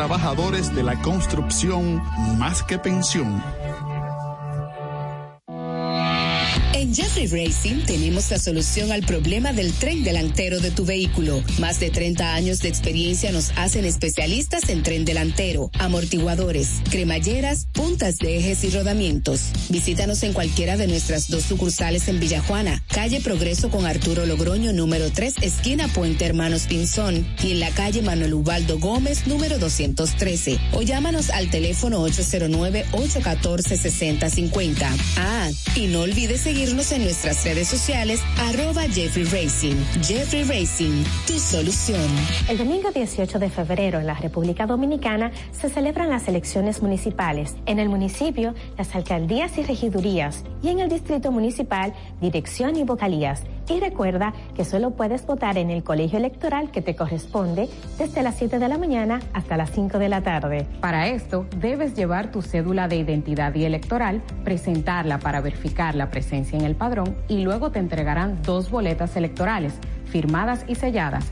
de la construcción más que pensión. Jeffrey Racing tenemos la solución al problema del tren delantero de tu vehículo. Más de 30 años de experiencia nos hacen especialistas en tren delantero, amortiguadores, cremalleras, puntas de ejes y rodamientos. Visítanos en cualquiera de nuestras dos sucursales en Villajuana, calle Progreso con Arturo Logroño número 3, esquina Puente Hermanos Pinzón, y en la calle Manuel Ubaldo Gómez número 213. O llámanos al teléfono 809-814-6050. Ah, y no olvides seguirnos en nuestras redes sociales, arroba Jeffrey Racing. Jeffrey Racing, tu solución. El domingo 18 de febrero en la República Dominicana se celebran las elecciones municipales. En el municipio, las alcaldías y regidurías. Y en el distrito municipal, dirección y vocalías. Y recuerda que solo puedes votar en el colegio electoral que te corresponde desde las 7 de la mañana hasta las 5 de la tarde. Para esto, debes llevar tu cédula de identidad y electoral, presentarla para verificar la presencia en el padrón y luego te entregarán dos boletas electorales, firmadas y selladas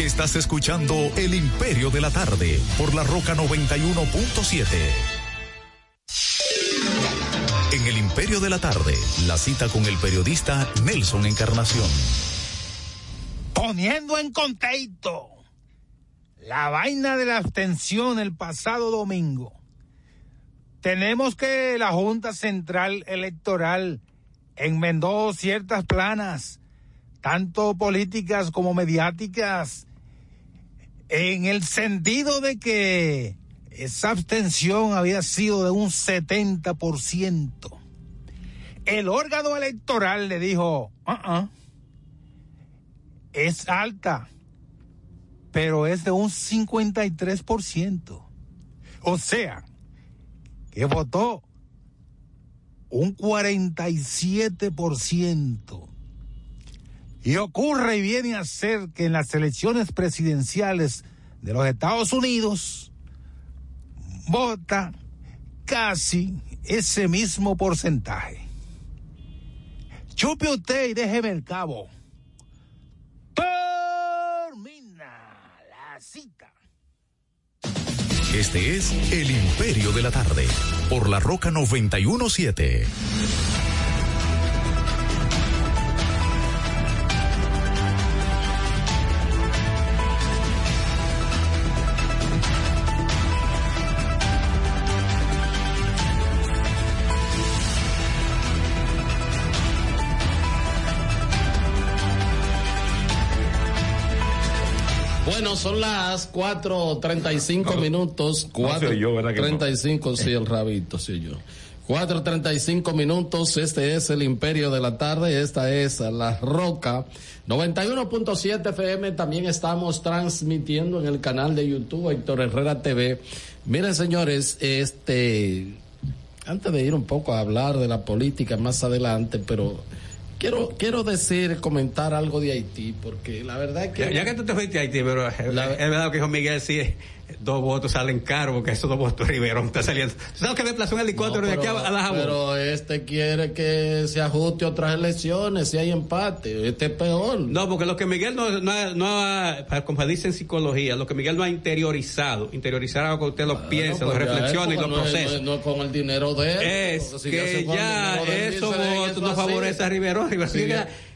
Estás escuchando El Imperio de la Tarde por la Roca 91.7. En El Imperio de la Tarde, la cita con el periodista Nelson Encarnación. Poniendo en contexto la vaina de la abstención el pasado domingo. Tenemos que la Junta Central Electoral enmendó ciertas planas tanto políticas como mediáticas, en el sentido de que esa abstención había sido de un 70%. El órgano electoral le dijo, uh es alta, pero es de un 53%. O sea, que votó un 47%. Y ocurre y viene a ser que en las elecciones presidenciales de los Estados Unidos vota casi ese mismo porcentaje. Chupe usted y déjeme el cabo. Termina la cita. Este es El Imperio de la Tarde por la Roca 917. Bueno, son las 4.35 minutos. No soy yo, ¿verdad que no? 35, sí, el rabito, sí yo. 4.35 minutos, este es el Imperio de la Tarde, esta es La Roca. 91.7 FM, también estamos transmitiendo en el canal de YouTube Héctor Herrera TV. Miren señores, este, antes de ir un poco a hablar de la política más adelante, pero quiero quiero decir, comentar algo de Haití, porque la verdad que... Ya, ya que tú te fuiste a Haití, pero es verdad que dijo Miguel, sí, dos votos salen caros porque esos dos votos Riverón está saliendo. ¿Sabes que desplazó un helicóptero No, de aquí a, a la pero este quiere que se ajuste otras elecciones, si hay empate, este es peor. No, porque lo que Miguel no, no, no ha, como se dice en psicología, lo que Miguel no ha interiorizado, interiorizar algo que usted lo piensa, Pues lo ya reflexiona y lo procesa. No, con el dinero de él. es si que ya esos dicen, votos no así. favorecen a Riverón. Riverón, Sí,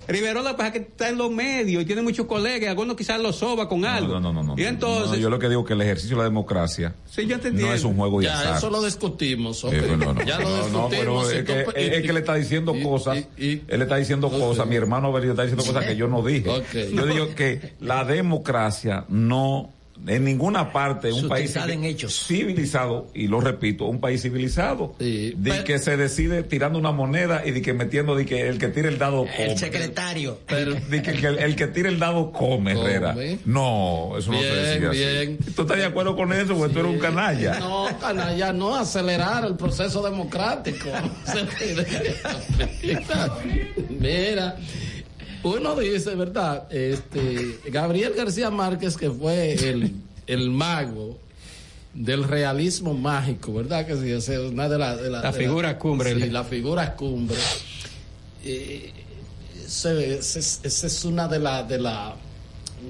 que pasa es que está en los medios y tiene muchos colegas, y algunos quizás lo soba con algo. No, no, no, no. y entonces, No, yo lo que digo es que el ejercicio de la democracia Sí, yo te no es un juego de Ya, azar. eso lo discutimos. ok. Eh, no, no, ya lo no, no, discutimos. pero y es que, tú- es- que le está diciendo cosas, él le está diciendo cosas, mi hermano Belio está diciendo cosas que yo no dije. Yo digo que la democracia no, en ninguna parte, un país civilizado, y lo repito, un país civilizado, de que se decide tirando una moneda y de que metiendo de que el que tire el dado come. El secretario. De que, que el, el que tire el dado come, Come. Herrera. No, eso no se decía bien. así. ¿Tú estás de acuerdo con eso? Porque tú eres un canalla. No, canalla, no acelerar el proceso democrático. Mira, uno dice, ¿verdad? Este, Gabriel García Márquez, que fue el, el mago del realismo mágico, ¿verdad? Que sí, es una de las... La de figura cumbre. Sí, la figura cumbre. Eh, esa es una de, la, de, la,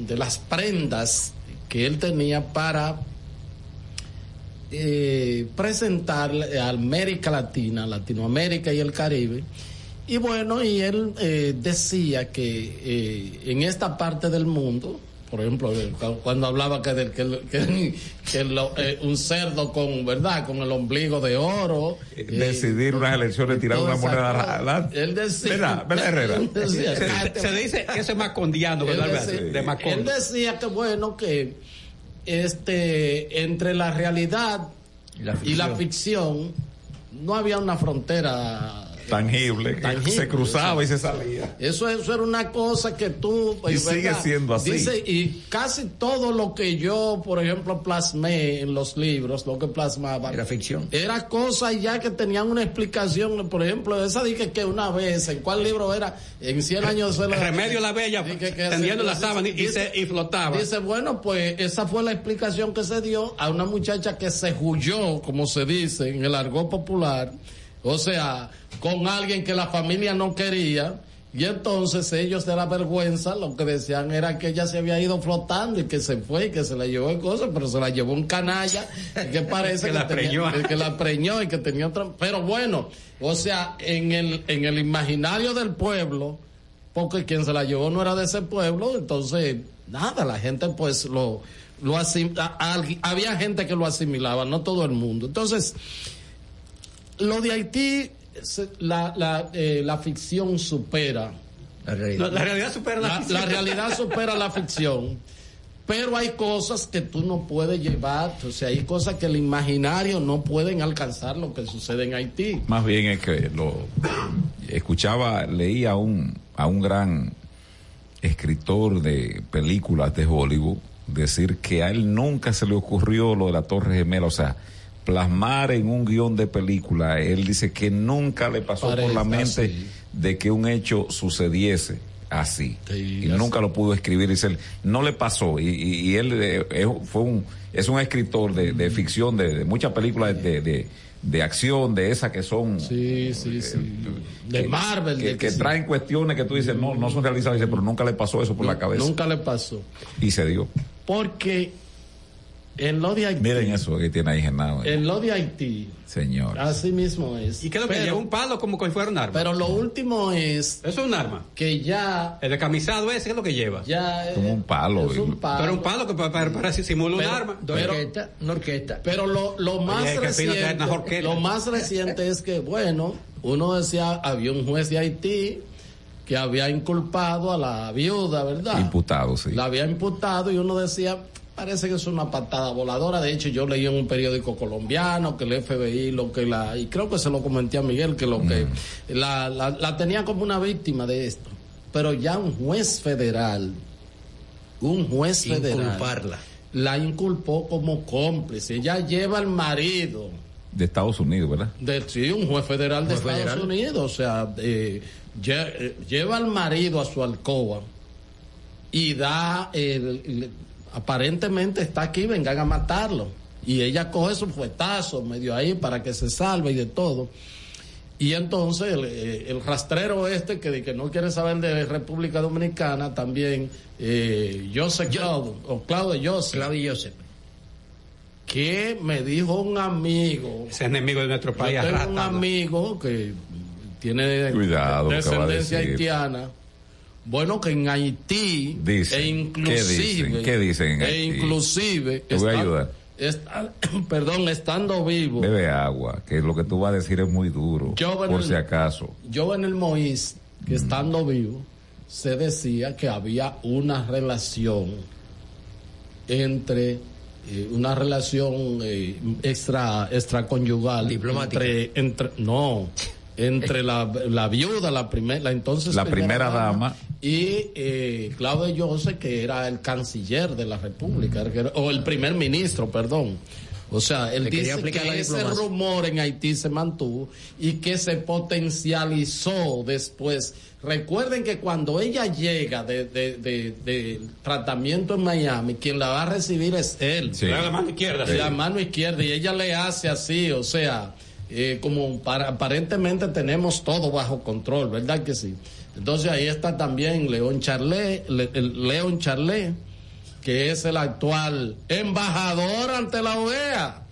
de las prendas que él tenía para eh, presentar a América Latina, Latinoamérica y el Caribe. Y bueno, y él eh, decía que eh, en esta parte del mundo, por ejemplo, eh, cu- cuando hablaba que, del- que, el- que- que lo- eh, un cerdo con, ¿verdad? Con el ombligo de oro. eh, Decidir unas elecciones, tirar una moneda adelante. Él decía, ¿Verdad? ¿Verdad, Herrera? él decía, se, se dice que eso es macondiano, ¿verdad? decía, de Macondo. él decía que bueno que este entre la realidad y la ficción no había una frontera Tangible, que Tangible, se cruzaba y se salía. eso, eso era una cosa que tú... Y ¿verdad? sigue siendo así. Dice, y casi todo lo que yo, por ejemplo, plasmé en los libros, lo que plasmaba... Era ficción. Era cosas ya que tenían una explicación. Por ejemplo, esa dije que una vez, ¿en cuál libro era? En 100 años de la... Remedio la Bella, que- tendiendo la sábana y, y dice- se, y flotaba. Dice, bueno, pues esa fue la explicación que se dio a una muchacha que se huyó, como se dice en el argot popular, o sea, con alguien que la familia no quería. Y entonces ellos de la vergüenza lo que decían era que ella se había ido flotando y que se fue y que se la llevó en cosas, pero se la llevó un canalla y que parece Que que, la tenía- preñó. que la preñó y que tenía otra. Pero bueno, o sea, en el, en el imaginario del pueblo, porque quien se la llevó no era de ese pueblo, entonces nada, la gente pues lo, lo asim- a- a- había gente que lo asimilaba, no todo el mundo. Entonces, lo de Haití, la, la, eh, la ficción supera. La realidad. La realidad supera la, La, ficción. la realidad supera la ficción. Pero hay cosas que tú no puedes llevar, o sea, hay cosas que el imaginario no pueden alcanzar lo que sucede en Haití. Más bien es que lo escuchaba, leía a un, a un gran escritor de películas de Hollywood decir que a él nunca se le ocurrió lo de la Torre Gemela, o sea, plasmar en un guion de película, él dice que nunca le pasó por la mente así. de que un hecho sucediese así. Sí, y así. nunca lo pudo escribir, dice él, no le pasó. Y, y- y él eh, fue un, es un escritor de, de ficción, de, de muchas películas de, de, de acción, de esas que son... Sí, sí, sí. De que- Marvel. que, de que que traen cuestiones que tú dices no no son realizables dice, pero nunca le pasó eso por la cabeza Nunca le pasó. y se dio Porque en lo de Haití, miren eso que tiene ahí Genao en lo de Haití, señor así mismo es. ¿Y qué es lo que lleva un palo como que fuera un arma? Pero lo último es Eso es un arma. que ya, El decamisado ese, ¿qué es lo que lleva? ya como un palo es un palo. Pero un palo que para, para, para simula un arma. Pero- orquestas, una orquesta. Pero lo, lo más reciente, lo más reciente es que, bueno, uno decía, había un juez de Haití que había inculpado a la viuda, ¿verdad? imputado sí La había imputado y uno decía, parece que es una patada voladora. De hecho, yo leí en un periódico colombiano que el FBI, lo que la, y creo que se lo comenté a Miguel, que lo que la, la, la tenía como una víctima de esto. Pero ya un juez federal, un juez federal, Inculparla. la inculpó como cómplice. Ella lleva al marido. De Estados Unidos, ¿verdad? De, sí, un juez federal de Juez Estados federal. Unidos, o sea, eh, eh, lleva al marido a su alcoba y da, el- aparentemente está aquí, vengan a matarlo. Y ella coge su fuetazo medio ahí para que se salve y de todo. Y entonces el, eh, el rastrero este que, que no quiere saber de República Dominicana, también eh, Joseph Claudio, o Claudio Joseph. Claudio Joseph. Que me dijo un amigo. Ese enemigo de nuestro país. Yo tengo un amigo que tiene Cuidado, descendencia haitiana. Bueno, que en Haití Dicen. e ¿Qué inclusive dicen? ¿Qué dicen en e inclusive Te voy a ayudar. está- perdón, estando vivo, Bebe agua, que lo que tú vas a decir es muy duro. Yo, por si acaso. yo en el Moïse, que estando vivo, se decía que había una relación entre eh, una relación eh, extra extraconyugal Diplomática. entre entre no entre la, la viuda la primera la entonces La primera dama. y eh, Claudio José que era el canciller de la república o el primer ministro perdón o sea, él dice la que ese rumor en Haití se mantuvo y que se potencializó después. Recuerden que cuando ella llega de, de, de- de tratamiento en Miami, quien la va a recibir es él. Sí. La mano izquierda. La sí. mano izquierda y ella le hace así, o sea, eh, como para, aparentemente tenemos todo bajo control, ¿verdad que sí? Entonces ahí está también León Charlet, León Charlet, que es el actual embajador ante la OEA.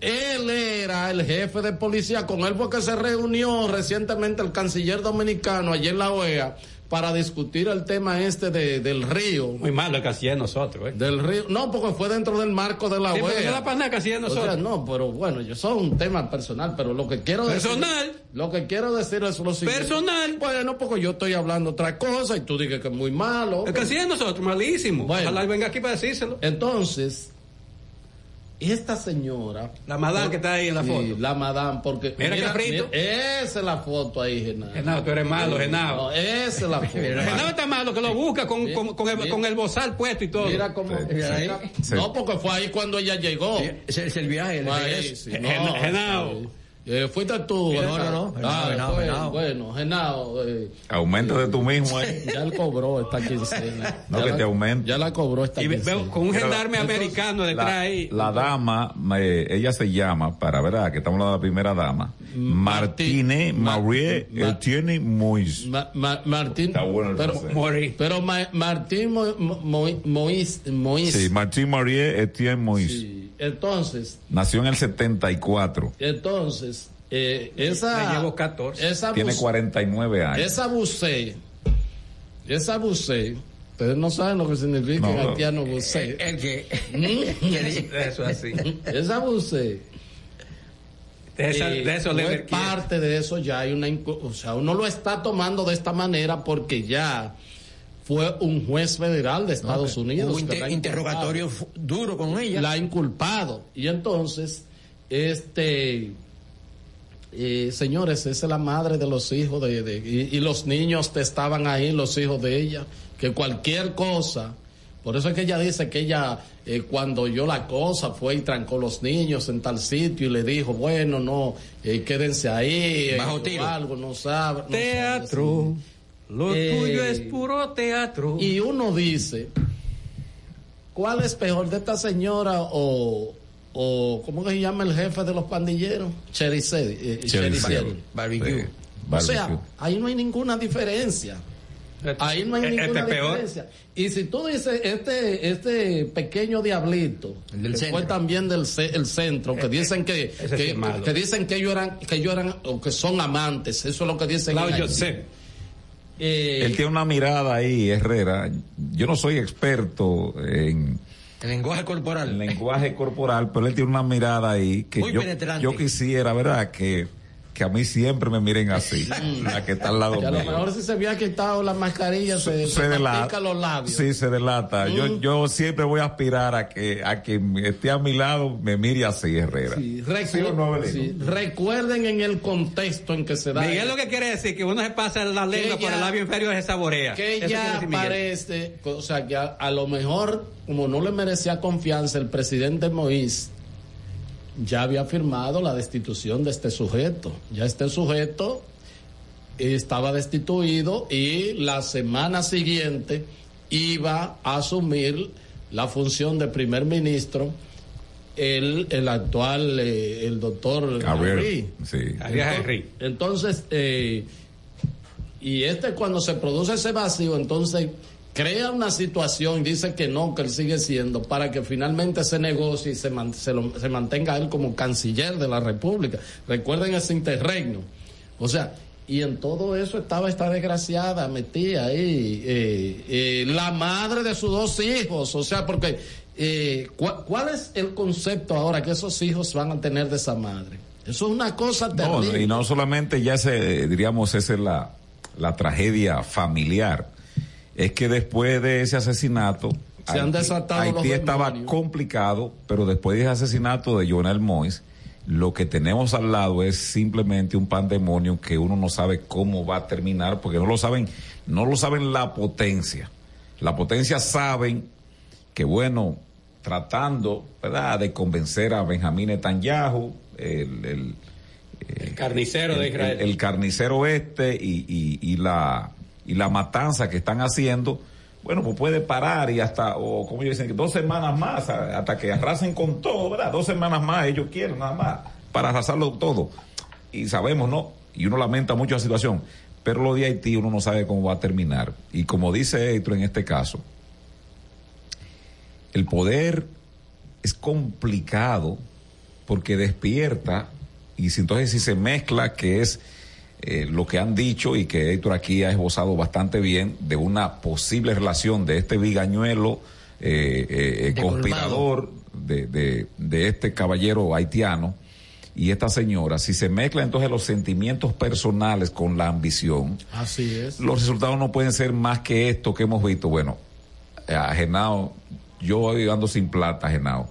Él era el jefe de policía, con él fue que se reunió recientemente el canciller dominicano allí en la OEA para discutir el tema este de, del río. Muy malo el canciller nosotros, ¿eh? Del río. No, porque fue dentro del marco de la Sí, nada canciller O sea, nosotros. no, pero bueno, yo soy un tema personal, pero lo que quiero Personal. decir. Lo que quiero decir es lo siguiente. Personal. Bueno, porque yo estoy hablando otra cosa y tú dices que es muy malo. El canciller nosotros, malísimo. Bueno. Ojalá venga aquí para decírselo. Entonces, esta señora. La madame que está ahí en la Sí, foto. La madame, porque. Mira, Caprito. mira, esa es la foto ahí, Genao. Genao, tú eres malo, Genao. No, esa es la foto. Genao está malo, que lo busca con, con, con, el, con el bozal puesto y todo. Mira cómo. Mira. No, porque fue ahí cuando ella llegó. Es el, es el viaje. el Genao. Eh, fuiste tú. No, no, no. Ah, Genao, fue- Genao. Bueno, Genao. eh, Aumenta de tú mismo ahí. ya él cobró esta quincena. No, Ya que la- te aumente. Ya la cobró esta Y quincena. veo con un Pero- gendarme americano detrás La, ahí. la dama, eh, ella se llama, para ver, que estamos hablando de la primera dama, Martínez Ma- Marie Ma- Etienne Mois. Ma- Ma- Martín. Está bueno el pero, pero Ma- Martín Mo- Mo- Mo- Mois. Mois. Sí, Martín Marie Etienne Mois. Entonces, Nació en el 74. entonces, eh, esa. Le llevo 14. Esa Tiene bus- 49 años. Esa bucé, esa bucé, ustedes no saben lo que significa en No. haitiano bucé. El que. Eso así. Esa bucé. De, esa, eh, de eso no le es parte de eso ya hay una o sea uno lo está tomando de esta manera porque ya fue un juez federal de Estados Unidos Hubo que inter- interrogatorio duro con ella. la ha inculpado. Y entonces, este, eh, señores, esa es la madre de los hijos de, de- y, y los niños te estaban ahí, los hijos de ella, que cualquier cosa, por eso es que ella dice que ella, eh, cuando oyó la cosa, fue y trancó los niños en tal sitio y le dijo, bueno, no, eh, quédense ahí, eh, Bajo o tiro. algo, no sabe. no sabe Teatro. Lo Eh, tuyo es puro teatro. y uno dice, ¿cuál es peor de esta señora o, o ¿cómo que se llama el jefe de los pandilleros? Chericedi. eh. Chericedi. Barbecue. Sí, O barbecue. sea, ahí no hay ninguna diferencia. Ahí no hay Este ninguna es peor. diferencia. Y si tú dices, este, este pequeño diablito, El del que centro. fue también del ce- el centro, que dicen que, ese sí que, malo. que dicen que ellos eran, que ellos eran, o que son amantes, eso es lo que dicen. en Claudio. Eh, Él tiene una mirada ahí, Herrera. Yo no soy experto en, El lenguaje en corporal. lenguaje corporal, pero él tiene una mirada ahí que Muy yo, penetrante. yo quisiera, ¿verdad? Que que a mí siempre me miren así, la que está al lado Que a lo mío. mejor si se había quitado la mascarilla se, se, delata. mastica los labios. Sí, se delata. Yo, Mm. yo siempre voy a aspirar a que, a que esté a mi lado, me mire así, Herrera. Sí, ¿Sí o no, Belén? sí. Recuerden en el contexto en que se da. Miguel lo que quiere decir que uno se pasa la lengua por el labio inferior y se saborea. que Eso ya parece, o sea, que a, a lo mejor, como no le merecía confianza el presidente Moïse, ya había firmado la destitución de este sujeto. Ya este sujeto estaba destituido y la semana siguiente iba a asumir la función de primer ministro el, el actual, eh, el doctor Gabriel, Henry. sí. Entonces, eh, y este cuando se produce ese vacío, entonces crea una situación, dice que no, que él sigue siendo, para que finalmente se negocie y se, man- se, lo- se mantenga él como canciller de la República. Recuerden ese interregno. O sea, y en todo eso estaba esta desgraciada metida ahí, eh, eh, la madre de sus dos hijos, o sea, porque eh, ¿cuál, cuál es el concepto ahora que esos hijos van a tener de esa madre? Eso es una cosa No, terrible. y no solamente ya se, diríamos, esa es la, la tragedia familiar. Es que después de ese asesinato, Se han desatado Haití estaba complicado, pero después de ese asesinato de Jonel Mois, lo que tenemos al lado es simplemente un pandemonio que uno no sabe cómo va a terminar, porque no lo saben, no lo saben la potencia. La potencia saben que bueno, tratando, ¿verdad?, de convencer a Benjamín Netanyahu, el, el, El carnicero de el- Israel. el, el carnicero este y, y, y la y la matanza que están haciendo, bueno, pues puede parar y hasta, o como ellos dicen, dos semanas más, hasta que arrasen con todo, ¿verdad? Dos semanas más ellos quieren nada más, para arrasarlo todo. Y sabemos, ¿no? Y uno lamenta mucho la situación, pero lo de Haití uno no sabe cómo va a terminar. Y como dice Héctor en este caso, el poder es complicado porque despierta y entonces si se mezcla que es eh, lo que han dicho y que Héctor aquí ha esbozado bastante bien de una posible relación de este bigañuelo eh, eh, De conspirador de, de, de este caballero haitiano y esta señora, si se mezclan entonces los sentimientos personales con la ambición, Así es. los resultados no pueden ser más que esto que hemos visto. Bueno, eh, a Genao, yo voy ando sin plata, Genao.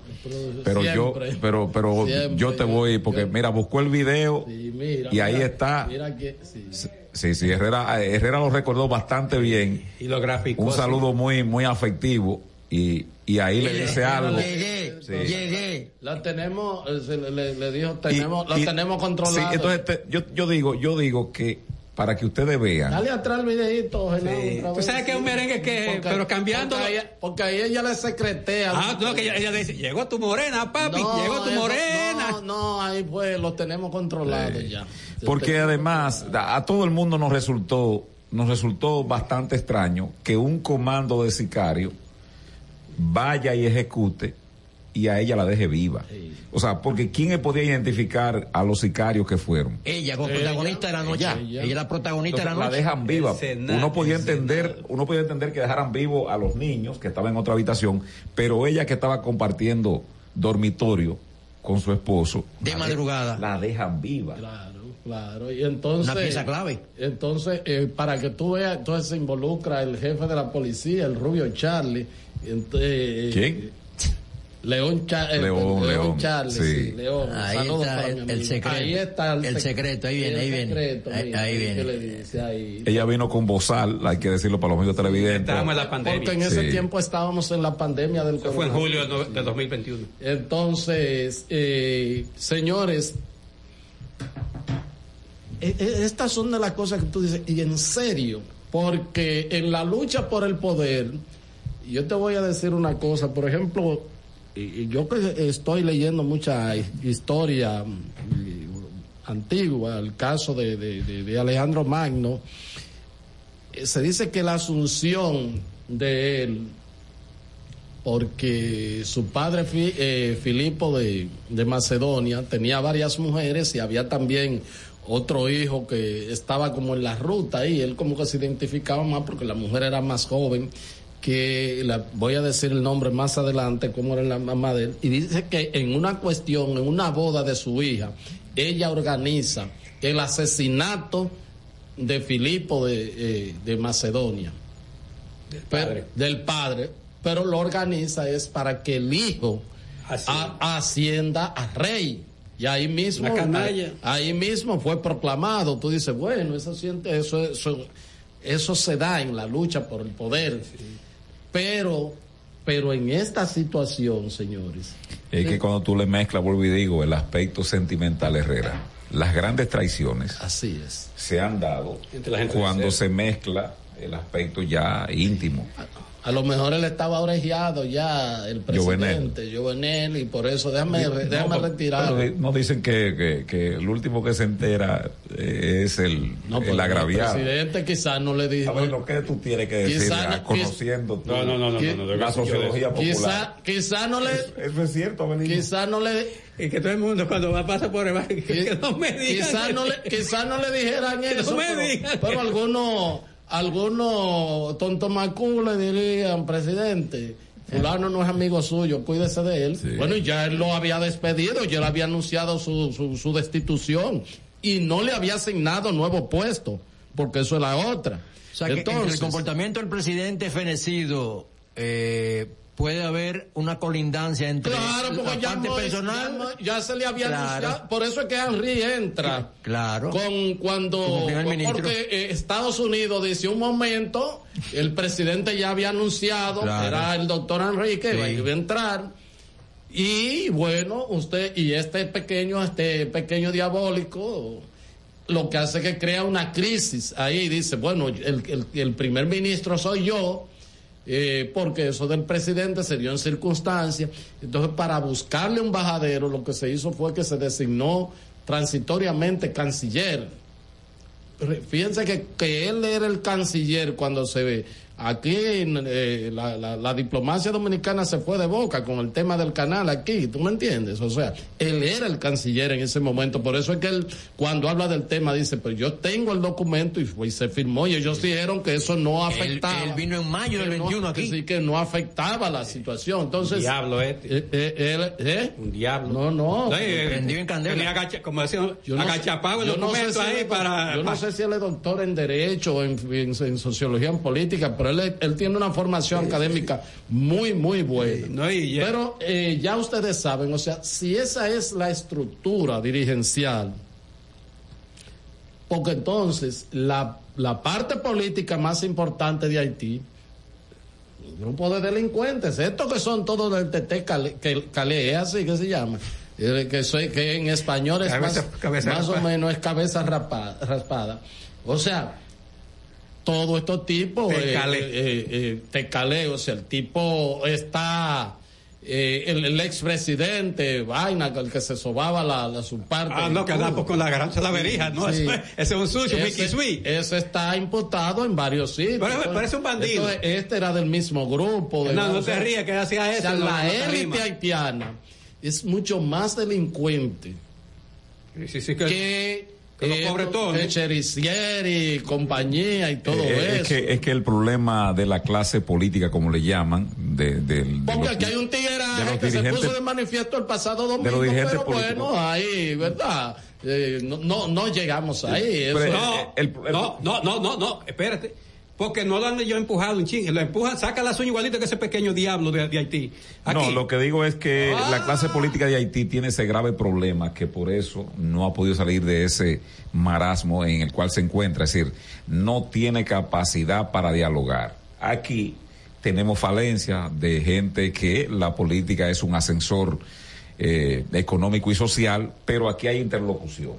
Pero yo, Siempre. pero, pero Siempre. yo te voy, porque mira, buscó el video Sí, mira, y ahí mira, está. Mira que, sí. Sí, sí, Herrera, Herrera lo recordó bastante bien. Y lo graficó. Un sí. saludo muy, muy afectivo y, y ahí le dice algo. Llegué, Sí. llegué. La tenemos, eh, le, le- dijo, tenemos, lo y- tenemos Sí, controlado. entonces te- yo, yo digo, yo digo que para que ustedes vean. Dale atrás el videito, Sí. Tú sabes que es un merengue que- pero cambiando- Porque, ahí- porque ahí ella le secretea. Ah, no, que ella, ella dice, llegó tu morena, papi, No, llegó tu eso- morena. No, no, ahí pues lo tenemos controlado ya. Porque además a, a todo el mundo nos resultó nos resultó bastante extraño que un comando de sicario vaya y ejecute y a ella la deje viva. O sea, porque ¿quién podía identificar a los sicarios que fueron? Ella como protagonista de la noche. Ella, es la protagonista de la noche. la dejan viva. Senado, Uno podía entender, uno podía entender que dejaran vivo a los niños que estaban en otra habitación, pero ella que estaba compartiendo dormitorio con su esposo, De la madrugada. la dejan viva. Claro, claro. Y entonces. Una pieza clave. Entonces, eh, para que tú veas, entonces se involucra el jefe de la policía, el rubio Charlie. Ent- eh, ¿Quién? León, Cha- eh, León, León, Charlie, sí. sí, León. Ahí Saludos está para el- mi el amigo. secreto. Ahí está el, El sec- secreto, ahí viene, ahí viene. secreto, Ahí- viene. ¿qué le dice ahí? Ella vino con bozal, hay que decirlo para los amigos televidentes. Estábamos en la pandemia. Porque en ese Sí. tiempo estábamos en la pandemia del Eso fue en julio de 2021. Entonces, eh, señores, eh, eh, estas son de las cosas que tú dices, y en serio, porque en la lucha por el poder, yo te voy a decir una cosa, por ejemplo, yo que estoy leyendo mucha hi- historia mm, antigua, el caso de, de- de- Alejandro Magno, eh, se dice que la asunción de él porque su padre eh, Filipo de, de Macedonia tenía varias mujeres y había también otro hijo que estaba como en la ruta y él como que se identificaba más porque la mujer era más joven que la, voy a decir el nombre más adelante, cómo era la mamá de él, y dice que en una cuestión, en una boda de su hija, ella organiza el asesinato de Filipo de, eh, de Macedonia. Del padre. del padre. Pero lo organiza es para que el hijo ascienda a rey. Y ahí mismo, ahí mismo fue proclamado. Tú dices, bueno, eso siente, eso, eso, eso se da en la lucha por el poder. Pero, pero en esta situación, señores. Es que cuando tú le mezclas, vuelvo y digo, el aspecto sentimental Herrera, las grandes traiciones. Así es. Se han dado cuando se mezcla el aspecto ya íntimo. A lo mejor él estaba orejeado ya, el presidente, Jovenel, y por eso déjame, déjame retirar. no dicen que, que, el último que se entera eh, es el, el agraviado. El presidente quizás no le dijo. A ver, lo que tú tienes que decir, conociendo no, no, no, la sociología popular. Quizás no le. Eso, es cierto, Quizás no le. Y que todo el mundo cuando va a pasar por el barrio, que, no me digan. Quizás no, le, quizá no le dijeran eso. No me pero, pero algunos algunos tontomacú le dirían, presidente, fulano no es amigo suyo, cuídese de él. Bueno, ya él lo había despedido, ya le había anunciado su, su, destitución y no le había asignado nuevo puesto, porque eso es la otra. O sea, Entonces, el comportamiento del presidente fenecido eh, puede haber una colindancia entre claro, porque ya parte personal ya, se le había anunciado por eso es que Henry entra claro. con cuando porque eh, Estados Unidos dice un momento el presidente ya había anunciado era el doctor Henry que iba a entrar y bueno usted y este pequeño este pequeño diabólico lo que hace que crea una crisis ahí dice bueno el, el primer ministro soy yo eh, porque eso del presidente se dio en circunstancias. Entonces, para buscarle un bajadero, lo que se hizo fue que se designó transitoriamente canciller. Fíjense que, que él era el canciller cuando se ve Aquí eh, la, la, diplomacia dominicana se fue de boca con el tema del canal aquí, ¿tú me entiendes? O sea, él era el canciller en ese momento, por eso es que él cuando habla del tema dice, pues yo tengo el documento y, se firmó y ellos dijeron que eso no afectaba. Él, vino en mayo del 21 aquí. Sí, que no afectaba la situación. Entonces, Un diablo este. Eh, eh, eh, Un diablo. No, no. prendió en candela. como decía, yo no agachapado el documento ahí para... Yo no sé si él es doctor en Derecho, en, en Sociología, en Política, pero él, tiene una formación académica muy, muy buena. Pero eh, ya ustedes saben, o sea, si esa es la estructura dirigencial, porque entonces la, parte política más importante de Haití, grupo de delincuentes, estos que son todos del TT Calé, es así que se llama, eh, que, soy, que en español es más, más o menos es cabeza raspada. O sea, todo estos tipos. Te eh, eh, eh, o sea, el tipo está. Eh, el, el expresidente Vaina, el que se sobaba la, la su parte. Ah, no, que andamos con la gran la verija, ¿no? Ese es un sucio, Mickey Sweet. Ese está imputado en varios sitios. Pero parece un bandido. este era del mismo grupo. no, no te rías que hacía eso. la élite haitiana es mucho más delincuente sí, sí, que que y compañía y todo eh, eso. Es que, es que el problema de la clase política, como le llaman, de, del. Porque aquí hay un tigreaje que se puso de manifiesto el pasado domingo, pero bueno, ahí, ¿verdad? Eh, no, no, llegamos ahí. no, no, no, no, no, espérate porque no lo han yo empujado un ching, lo empujan, saca la uña igualito que ese pequeño diablo de, Haití. No, lo que digo es que la ah. clase política de Haití tiene ese grave problema que por eso no ha podido salir de ese marasmo en el cual se encuentra, es decir, no tiene capacidad para dialogar. Aquí tenemos falencia de gente que la política es un ascensor eh, económico y social, pero aquí hay interlocución.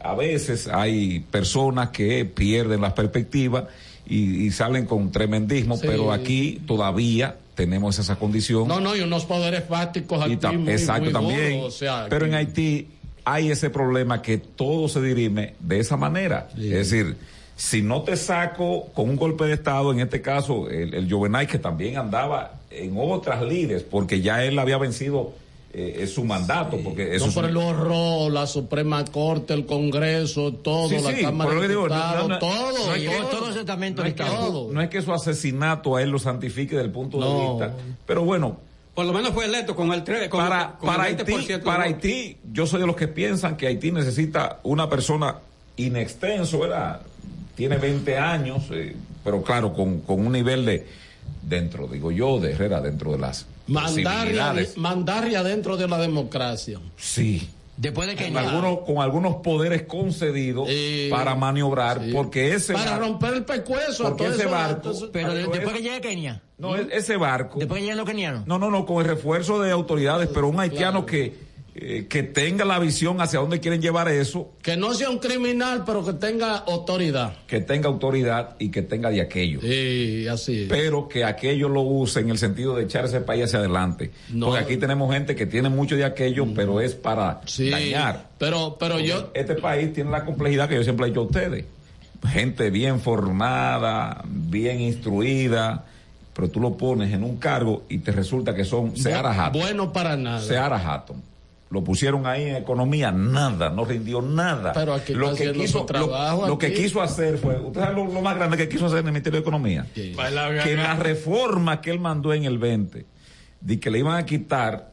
A veces hay personas que pierden las perspectivas y, salen con tremendismo, pero aquí todavía tenemos esa condición. No, no, y unos poderes fácticos aquí muy, Exacto, también. pero en Haití hay ese problema que todo se dirime de esa manera. Es decir, si no te saco con un golpe de Estado, en este caso el, el Jovenay, que también andaba en otras líderes, porque ya él había vencido eh, es su mandato, porque eso no un- el horror, la Suprema Corte, el Congreso, todo, Sí, la sí, Cámara de que digo, no, Diputados, no, no, todo. no es que- todo. no es que su- no es que su asesinato a él lo santifique del punto de vista, pero bueno, Por lo menos fue electo con el, tre- con, para, con para el Haití, 20% de para. Haití, yo soy de los que piensan que Haití necesita una persona inextenso, ¿verdad? Tiene 20 años, eh, pero claro, con, con un nivel de, dentro, digo yo, de Herrera, dentro de las Mandarria, posibilidades. mandarria dentro de la democracia. Sí. Después de Con algunos, con algunos poderes concedidos para maniobrar, porque ese Para barco- romper el pescuezo a porque todo ese eso- barco, eso- Pero de- después es- que llegue Kenia. no, e- ese barco. Después que lleguen los kenianos. No, no, no, con el refuerzo de autoridades, pero un haitiano que, eh, que tenga la visión hacia dónde quieren llevar eso, Que no sea un criminal, pero que tenga autoridad. que tenga autoridad y que tenga de aquello. Sí, así es. Pero que aquello lo use en el sentido de echar ese país hacia adelante. Porque aquí tenemos gente que tiene mucho de aquello, pero es para dañar. Pero, pero Porque yo, Este país tiene la complejidad que yo siempre he dicho a ustedes. Gente bien formada, bien instruida, pero tú lo pones en un cargo y te resulta que son Seara Hatton. bueno para nada. Seara Hatton. Lo pusieron ahí en economía, nada, no rindió nada. Pero aquí lo que quiso, trabajo lo, lo que quiso hacer fue, ¿usted sabe lo, lo más grande que quiso hacer en el Ministerio de Economía? Que la reforma que él mandó en el 20, de que le iban a quitar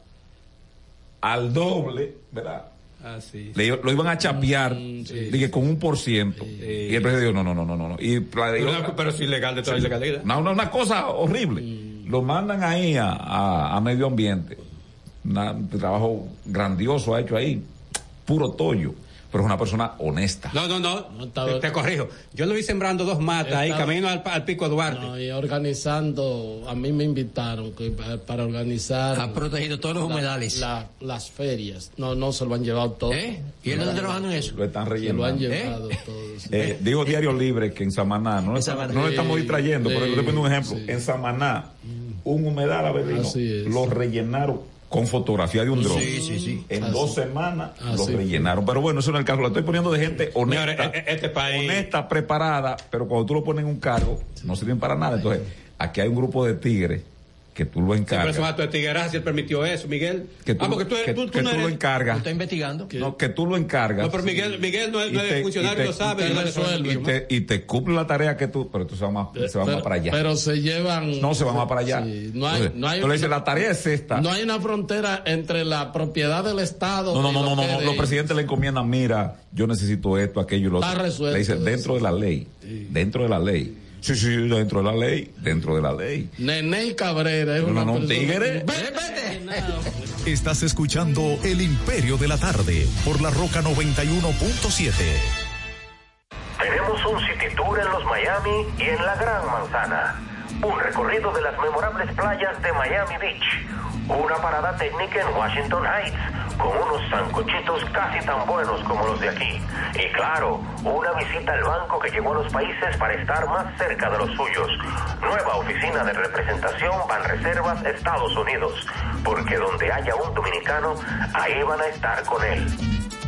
al doble, ¿verdad? Ah, sí. Le- lo iban a chapear Mm, dije, con un por ciento. Y el presidente dijo, no, no, no, no, no. no. Y la- Pero, pero es ilegal de toda Sí. ilegalidad. No, no, una cosa horrible. Mm. Lo mandan ahí a, a- a medio ambiente. Una- un trabajo grandioso ha hecho ahí. Puro tollo. Pero es una persona honesta. No, no, no. te, te corrijo. Yo lo vi sembrando dos matas ahí, camino al, al Pico Duarte. no, y organizando, a mí me invitaron que pa- para organizar. Ha protegido todos los la- humedales. la- las ferias. No, no se lo han llevado todo. ¿Eh? ¿Y él no está trabajando en eso? Lo están Se lo rellenando. han llevado todo. Eh, digo Diario Libre que en Samaná, no, le estamos- Samaná. no le estamos Sí, distrayendo, pero te pongo un ejemplo. En Samaná, un humedal avelino, lo rellenaron con fotografía de un dron. Sí, sí, sí. En Así. dos semanas lo Así. rellenaron. Pero bueno, eso no es el caso. Lo estoy poniendo de gente honesta. E- e- este país. honesta, preparada, pero cuando tú lo pones en un cargo, no sirven para nada. Entonces, aquí hay un grupo de tigres que tú lo Siempre es un encargas. acto de tigueraje si él permitió eso, Miguel. Que tú, ah, porque tú, que- tú, tú que no tú eres... lo encargas. Está investigando. No, que tú lo encargas. No, pero Miguel, Miguel no es, Y no es te- funcionario, y te- lo sabe. y no resuelve, y te, y te cumple la tarea que tú, pero tú se va más, se va más Pero- para allá. Pero se llevan. no se van más para allá. Sí, no hay, Entonces, no hay, tú le dices, la tarea es esta. no hay una frontera entre la propiedad del Estado. No, no, y no, lo no, no, no. Los presidentes le encomiendan, mira, yo necesito esto, aquello y lo Está otro. resuelto Le dicen, eso. dentro de la ley. Dentro de la ley. Sí, sí, dentro de la ley. Dentro de la ley. Nene Cabrera es No, una no, tigre. Estás escuchando El Imperio de la Tarde por la Roca 91.7. Tenemos un city tour en los Miami y en la Gran Manzana. Un recorrido de las memorables playas de Miami Beach. Una parada técnica en Washington Heights con unos sancochitos casi tan buenos como los de aquí. Y claro, una visita al banco que llegó a los países para estar más cerca de los suyos. Nueva oficina de representación Banreservas Estados Unidos. Porque donde haya un dominicano, ahí van a estar con él.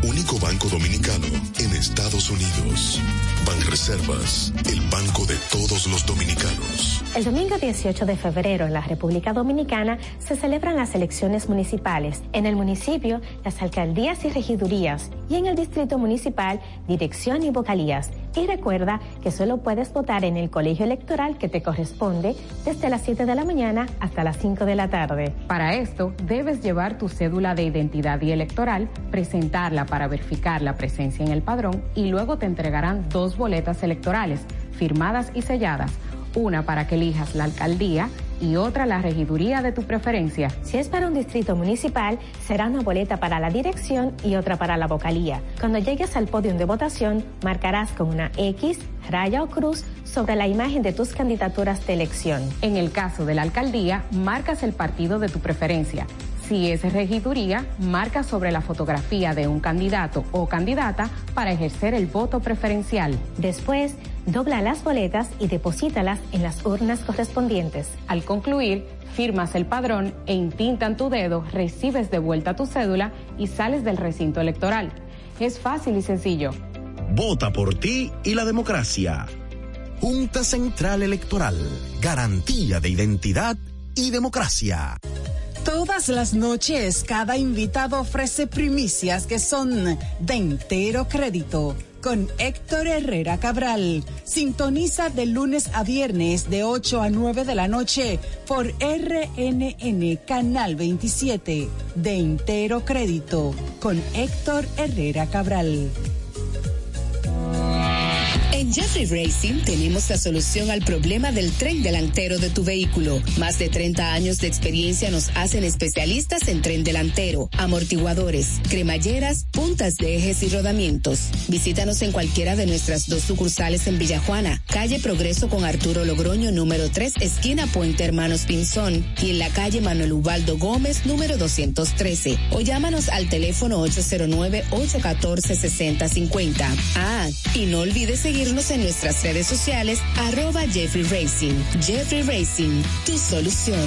Único banco dominicano Estados Unidos. Banreservas, el banco de todos los dominicanos. El domingo 18 de febrero en la República Dominicana se celebran las elecciones municipales. En el municipio, las alcaldías y regidurías y en el distrito municipal, dirección y vocalías. Y recuerda que solo puedes votar en el colegio electoral que te corresponde desde las 7 de la mañana hasta las 5 de la tarde. Para esto, debes llevar tu cédula de identidad y electoral, presentarla para verificar la presencia en el padrón y luego te entregarán dos boletas electorales, firmadas y selladas, una para que elijas la alcaldía y otra la regiduría de tu preferencia. Si es para un distrito municipal, será una boleta para la dirección y otra para la vocalía. Cuando llegues al podio de votación, marcarás con una X, raya o cruz sobre la imagen de tus candidaturas de elección. En el caso de la alcaldía, marcas el partido de tu preferencia. Si es regiduría, marca sobre la fotografía de un candidato o candidata para ejercer el voto preferencial. Después, dobla las boletas y deposítalas en las urnas correspondientes. Al concluir, firmas el padrón e intintan tu dedo, recibes de vuelta tu cédula y sales del recinto electoral. Es fácil y sencillo. Vota por ti y la democracia. Junta Central Electoral. Garantía de identidad y democracia. Todas las noches, cada invitado ofrece primicias que son de entero crédito. Con Héctor Herrera Cabral. Sintoniza de lunes a viernes de 8 a 9 de la noche por RNN Canal 27. De entero crédito. Con Héctor Herrera Cabral. En Jeffrey Racing tenemos la solución al problema del tren delantero de tu vehículo. Más de 30 años de experiencia nos hacen especialistas en tren delantero, amortiguadores, cremalleras, puntas de ejes y rodamientos. Visítanos en cualquiera de nuestras dos sucursales en Villajuana, calle Progreso con Arturo Logroño número 3, esquina Puente Hermanos Pinzón, y en la calle Manuel Ubaldo Gómez número 213. O llámanos al teléfono 809-814-6050. Ah, y no olvides seguir en nuestras redes sociales arroba Jeffrey Racing. Jeffrey Racing, tu solución.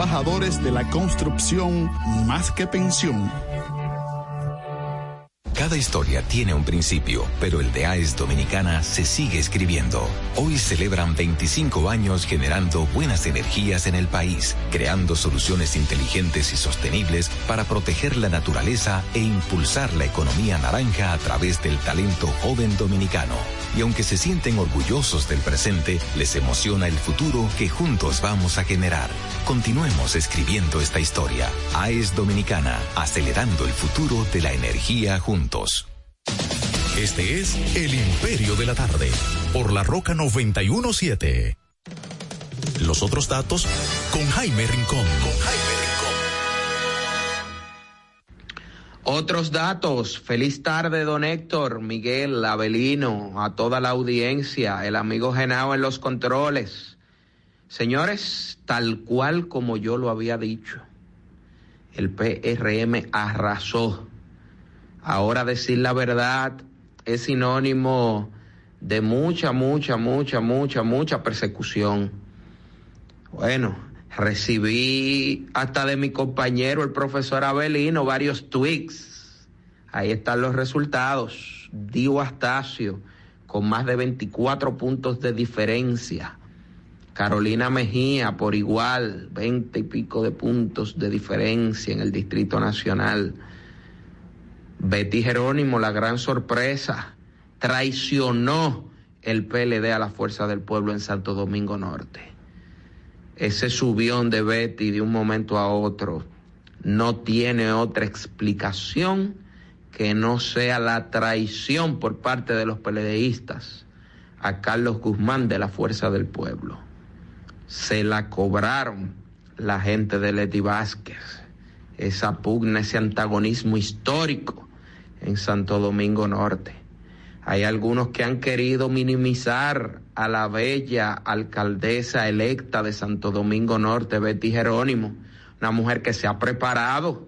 trabajadores de la construcción más que pensión. Cada historia tiene un principio, pero el de AES Dominicana se sigue escribiendo. Hoy celebran 25 años generando buenas energías en el país, creando soluciones inteligentes y sostenibles para proteger la naturaleza e impulsar la economía naranja a través del talento joven dominicano. Y aunque se sienten orgullosos del presente, les emociona el futuro que juntos vamos a generar. Continuemos escribiendo esta historia. AES Dominicana, acelerando el futuro de la energía juntos. Este es El Imperio de la Tarde, por la Roca 917. Los otros datos con Jaime Rincón. Con Jaime Otros datos. Feliz tarde, don Héctor, Miguel, Abelino, a toda la audiencia, el amigo Genao en los controles. Señores, tal cual como yo lo había dicho, el PRM arrasó. Ahora decir la verdad es sinónimo de mucha, mucha, mucha, mucha, mucha persecución. Bueno, Recibí hasta de mi compañero, el profesor Abelino, varios tweets. Ahí están los resultados. Dio Astacio con más de 24 puntos de diferencia. Carolina Mejía por igual, 20 y pico de puntos de diferencia en el Distrito Nacional. Betty Jerónimo, la gran sorpresa, traicionó el PLD a la Fuerza del Pueblo en Santo Domingo Norte ese subión de Betty de un momento a otro no tiene otra explicación que no sea la traición por parte de los peledeístas a Carlos Guzmán de la Fuerza del Pueblo. Se la cobraron la gente de Leti Vázquez, esa pugna, ese antagonismo histórico en Santo Domingo Norte. Hay algunos que han querido minimizar a la bella alcaldesa electa de Santo Domingo Norte, Betty Jerónimo, una mujer que se ha preparado,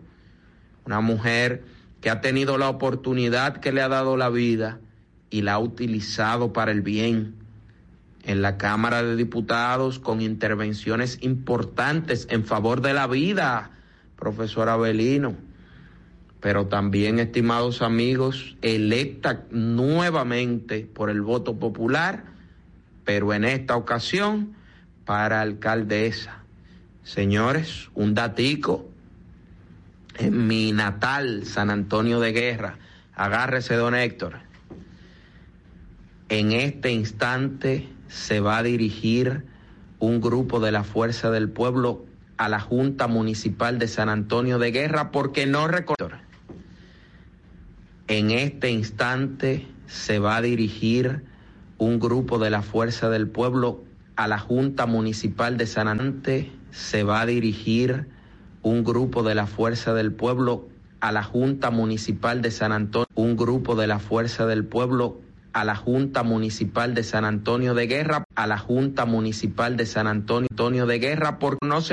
una mujer que ha tenido la oportunidad que le ha dado la vida y la ha utilizado para el bien en la Cámara de Diputados con intervenciones importantes en favor de la vida, profesor Abelino pero también, estimados amigos, electa nuevamente por el voto popular, pero en esta ocasión para alcaldesa. Señores, un datico en mi natal San Antonio de Guerra. Agárrese, don Héctor. En este instante se va a dirigir un grupo de la Fuerza del Pueblo a la Junta Municipal de San Antonio de Guerra porque no recuerdo en este instante se va a dirigir un grupo de la Fuerza del Pueblo a la Junta Municipal de San Antonio. Se va a dirigir un grupo de la Fuerza del Pueblo a la Junta Municipal de San Antonio. Un grupo de la Fuerza del Pueblo a la Junta Municipal de San Antonio de Guerra, a la Junta Municipal de San Antonio de Guerra, por no se